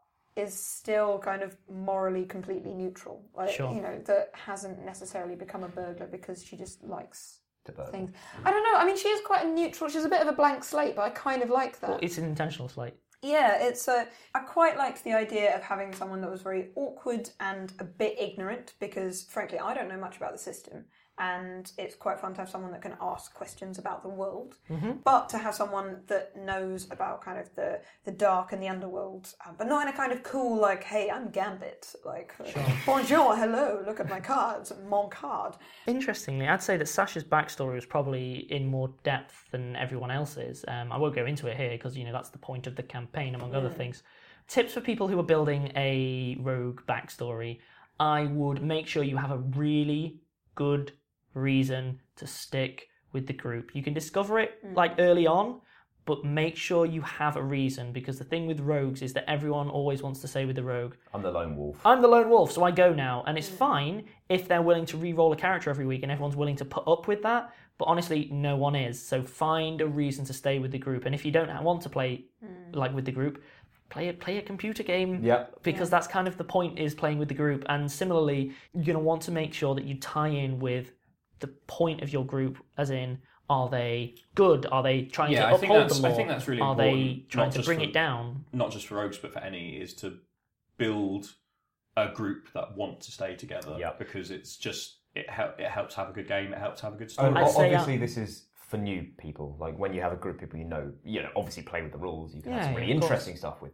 Speaker 6: is still kind of morally completely neutral. Like,
Speaker 3: Sure.
Speaker 6: you know, that hasn't necessarily become a burglar because she just likes
Speaker 8: To burn.
Speaker 6: things. Mm. I don't know. I mean, she is quite a neutral. She's a bit of a blank slate, but I kind of like that.
Speaker 3: Well, it's an intentional slate.
Speaker 6: yeah, it's a. I quite liked the idea of having someone that was very awkward and a bit ignorant because, frankly, I don't know much about the system. And it's quite fun to have someone that can ask questions about the world, but to have someone that knows about kind of the, the dark and the underworld, uh, but not in a kind of cool like, "Hey, I'm Gambit," like, <laughs> "Bonjour, hello, look at my cards, mon card."
Speaker 3: Interestingly, I'd say that Sasha's backstory was probably in more depth than everyone else's. Um, I won't go into it here because you know that's the point of the campaign, among other things. Tips for people who are building a rogue backstory: I would make sure you have a really good reason to stick with the group. You can discover it mm. like early on, but make sure you have a reason because the thing with rogues is that everyone always wants to say with the rogue,
Speaker 8: I'm the lone wolf.
Speaker 3: I'm the lone wolf, so I go now. And it's mm. fine if they're willing to re-roll a character every week and everyone's willing to put up with that. But honestly, no one is. So find a reason to stay with the group. And if you don't want to play mm. like with the group, play a play a computer game.
Speaker 8: Yep.
Speaker 3: Because that's kind of the point is playing with the group. And similarly, you're gonna want to make sure that you tie in with the point of your group, as in. Are they good? Are they trying
Speaker 5: Yeah,
Speaker 3: to
Speaker 5: I think
Speaker 3: uphold
Speaker 5: that's-
Speaker 3: the
Speaker 5: I
Speaker 3: law?
Speaker 5: think that's really
Speaker 3: Are they trying to bring
Speaker 5: for-
Speaker 3: it down?
Speaker 5: not just for rogues but for any is to build a group that want to stay together
Speaker 8: Yep.
Speaker 5: because it's just it, hel- it helps have a good game it helps have a good story
Speaker 8: And
Speaker 3: I'd
Speaker 8: obviously,
Speaker 3: uh,
Speaker 8: this is for new people. Like when you have a group of people you know, you know, obviously play with the rules. You can have
Speaker 3: Yeah,
Speaker 8: some
Speaker 3: yeah,
Speaker 8: really
Speaker 3: of course.
Speaker 8: interesting stuff with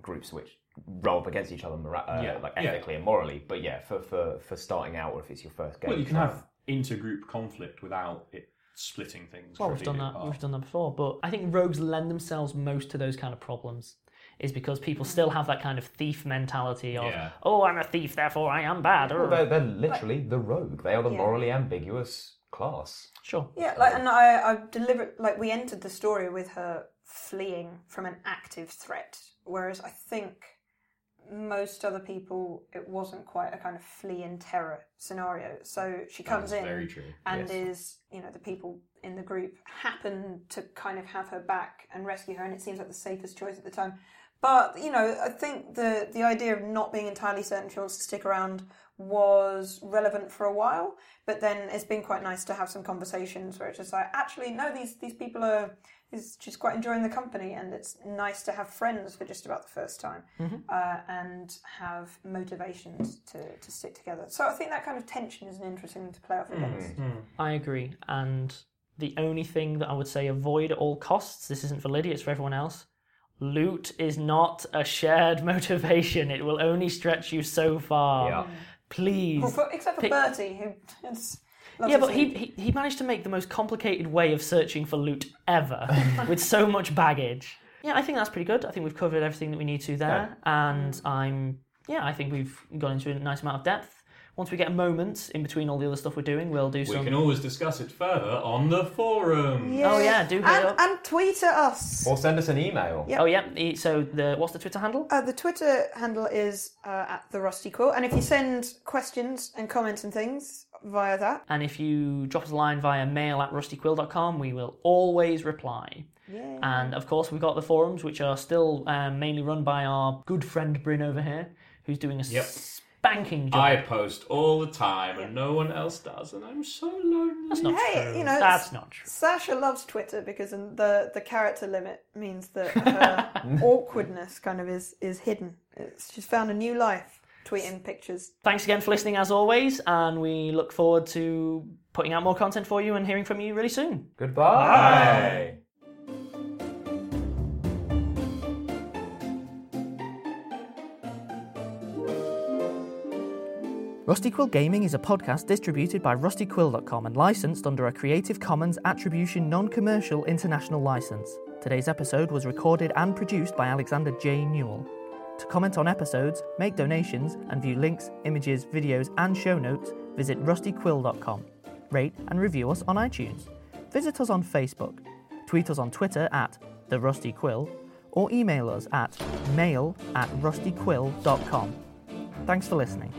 Speaker 8: groups which roll up against each other, mora- uh,
Speaker 5: Yeah,
Speaker 8: like
Speaker 5: yeah.
Speaker 8: ethically and morally. But yeah, for, for for starting out, or if it's your first game,
Speaker 5: well you can
Speaker 8: try-
Speaker 5: have intergroup conflict without it splitting things
Speaker 3: Well, we've done that.
Speaker 5: apart.
Speaker 3: We've done that before, but I think rogues lend themselves most to those kind of problems. Is because people still have that kind of thief mentality of,
Speaker 5: Yeah.
Speaker 3: oh, I'm a thief, therefore I am bad.
Speaker 8: Well, they're, they're literally the rogue. They are the
Speaker 6: Yeah.
Speaker 8: morally ambiguous class.
Speaker 3: sure.
Speaker 6: Yeah, like, and I, I delivered, like, we entered the story with her fleeing from an active threat, whereas I think most other people, it wasn't quite a kind of flee in terror scenario. So she comes in and
Speaker 8: Yes.
Speaker 6: is, you know, the people in the group happen to kind of have her back and rescue her, and it seems like the safest choice at the time. But you know, I think the the idea of not being entirely certain she wants to stick around was relevant for a while. But then it's been quite nice to have some conversations where it's just like, actually, no, these these people are. Is she's quite enjoying the company, and it's nice to have friends for just about the first time, mm-hmm. uh, and have motivations to, to stick together. So I think that kind of tension is an interesting thing to play off mm-hmm. against. Mm-hmm.
Speaker 3: I agree. And the only thing that I would say avoid at all costs, this isn't for Lydia, it's for everyone else. Loot is not a shared <laughs> motivation. It will only stretch you so far.
Speaker 8: Yeah.
Speaker 3: Please.
Speaker 6: Well, for, except for
Speaker 3: Pick-
Speaker 6: Bertie, who it's, loves
Speaker 3: Yeah, but he, he he managed to make the most complicated way of searching for loot ever <laughs> with so much baggage. Yeah, I think that's pretty good. I think we've covered everything that we need to there, and I'm yeah, I think we've gone into a nice amount of depth. Once we get a moment in between all the other stuff we're doing, we'll do some.
Speaker 5: we
Speaker 3: some.
Speaker 5: can always discuss it further on the forum
Speaker 3: Oh yeah, do hit
Speaker 6: and,
Speaker 3: up.
Speaker 6: and tweet at us.
Speaker 8: Or send us an email.
Speaker 6: Yeah.
Speaker 3: Oh yeah. e- So the what's the Twitter handle?
Speaker 6: Uh, the Twitter handle is uh, at the Rusty Quill, and if you send questions and comments and things via that,
Speaker 3: And if you drop us a line via mail at rustyquill.com, we will always reply. And of course, we've got the forums, which are still um, mainly run by our good friend Bryn over here, who's doing a
Speaker 5: Yep.
Speaker 3: spanking job.
Speaker 5: I post all the time and no one else does and I'm so lonely
Speaker 3: That's not
Speaker 6: Hey,
Speaker 3: true.
Speaker 6: you know,
Speaker 3: That's
Speaker 6: it's-
Speaker 3: not true.
Speaker 6: Sasha loves Twitter because the the character limit means that <laughs> her awkwardness kind of is is hidden. It's, she's found a new life tweeting pictures.
Speaker 3: Thanks again for listening, as always, and we look forward to putting out more content for you and hearing from you really soon.
Speaker 8: Goodbye.
Speaker 3: Rusty Quill Gaming is a podcast distributed by rustyquill.com and licensed under a Creative Commons Attribution Non Commercial International License. Today's episode was recorded and produced by Alexander J. Newall. To comment on episodes, make donations, and view links, images, videos, and show notes, visit rustyquill.com. Rate and review us on iTunes. Visit us on Facebook. Tweet us on Twitter at The Rusty Quill, or email us at mail at rustyquill.com. Thanks for listening.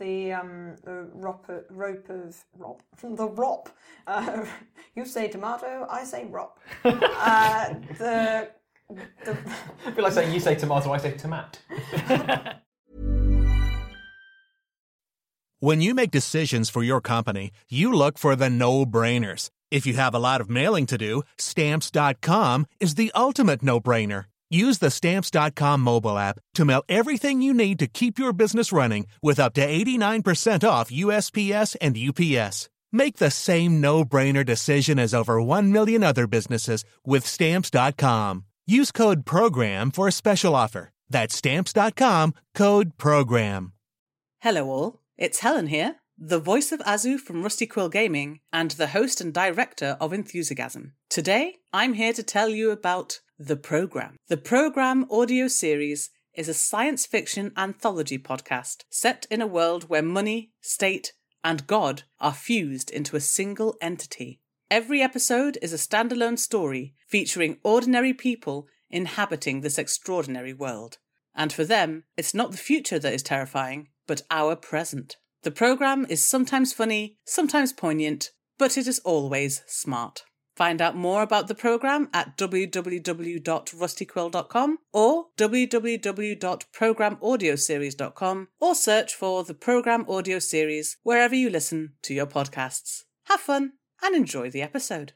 Speaker 6: The um the rope rope of rop <laughs> the rop. Uh, <laughs> you say tomato, I say rop. <laughs> uh, the the
Speaker 8: I feel like saying you say tomato, I say tomat.
Speaker 10: When you make decisions for your company, you look for the no brainers. If you have a lot of mailing to do, stamps.com is the ultimate no brainer. Use the stamps.com mobile app to mail everything you need to keep your business running with up to 89% off USPS and UPS. Make the same no brainer decision as over 1 million other businesses with stamps.com. Use code PROGRAM for a special offer. That's stamps.com code PROGRAM.
Speaker 2: Hello, all. It's Helen here, the voice of Azu from Rusty Quill Gaming and the host and director of Enthusiasm. Today, I'm here to tell you about The Program. The Program audio series is a science fiction anthology podcast set in a world where money, state, and God are fused into a single entity. Every episode is a standalone story featuring ordinary people inhabiting this extraordinary world. And for them, it's not the future that is terrifying, but our present. The programme is sometimes funny, sometimes poignant, but it is always smart. Find out more about the programme at www.rustyquill.com or www.programaudioseries.com or search for the Programme Audio Series wherever you listen to your podcasts. Have fun and enjoy the episode.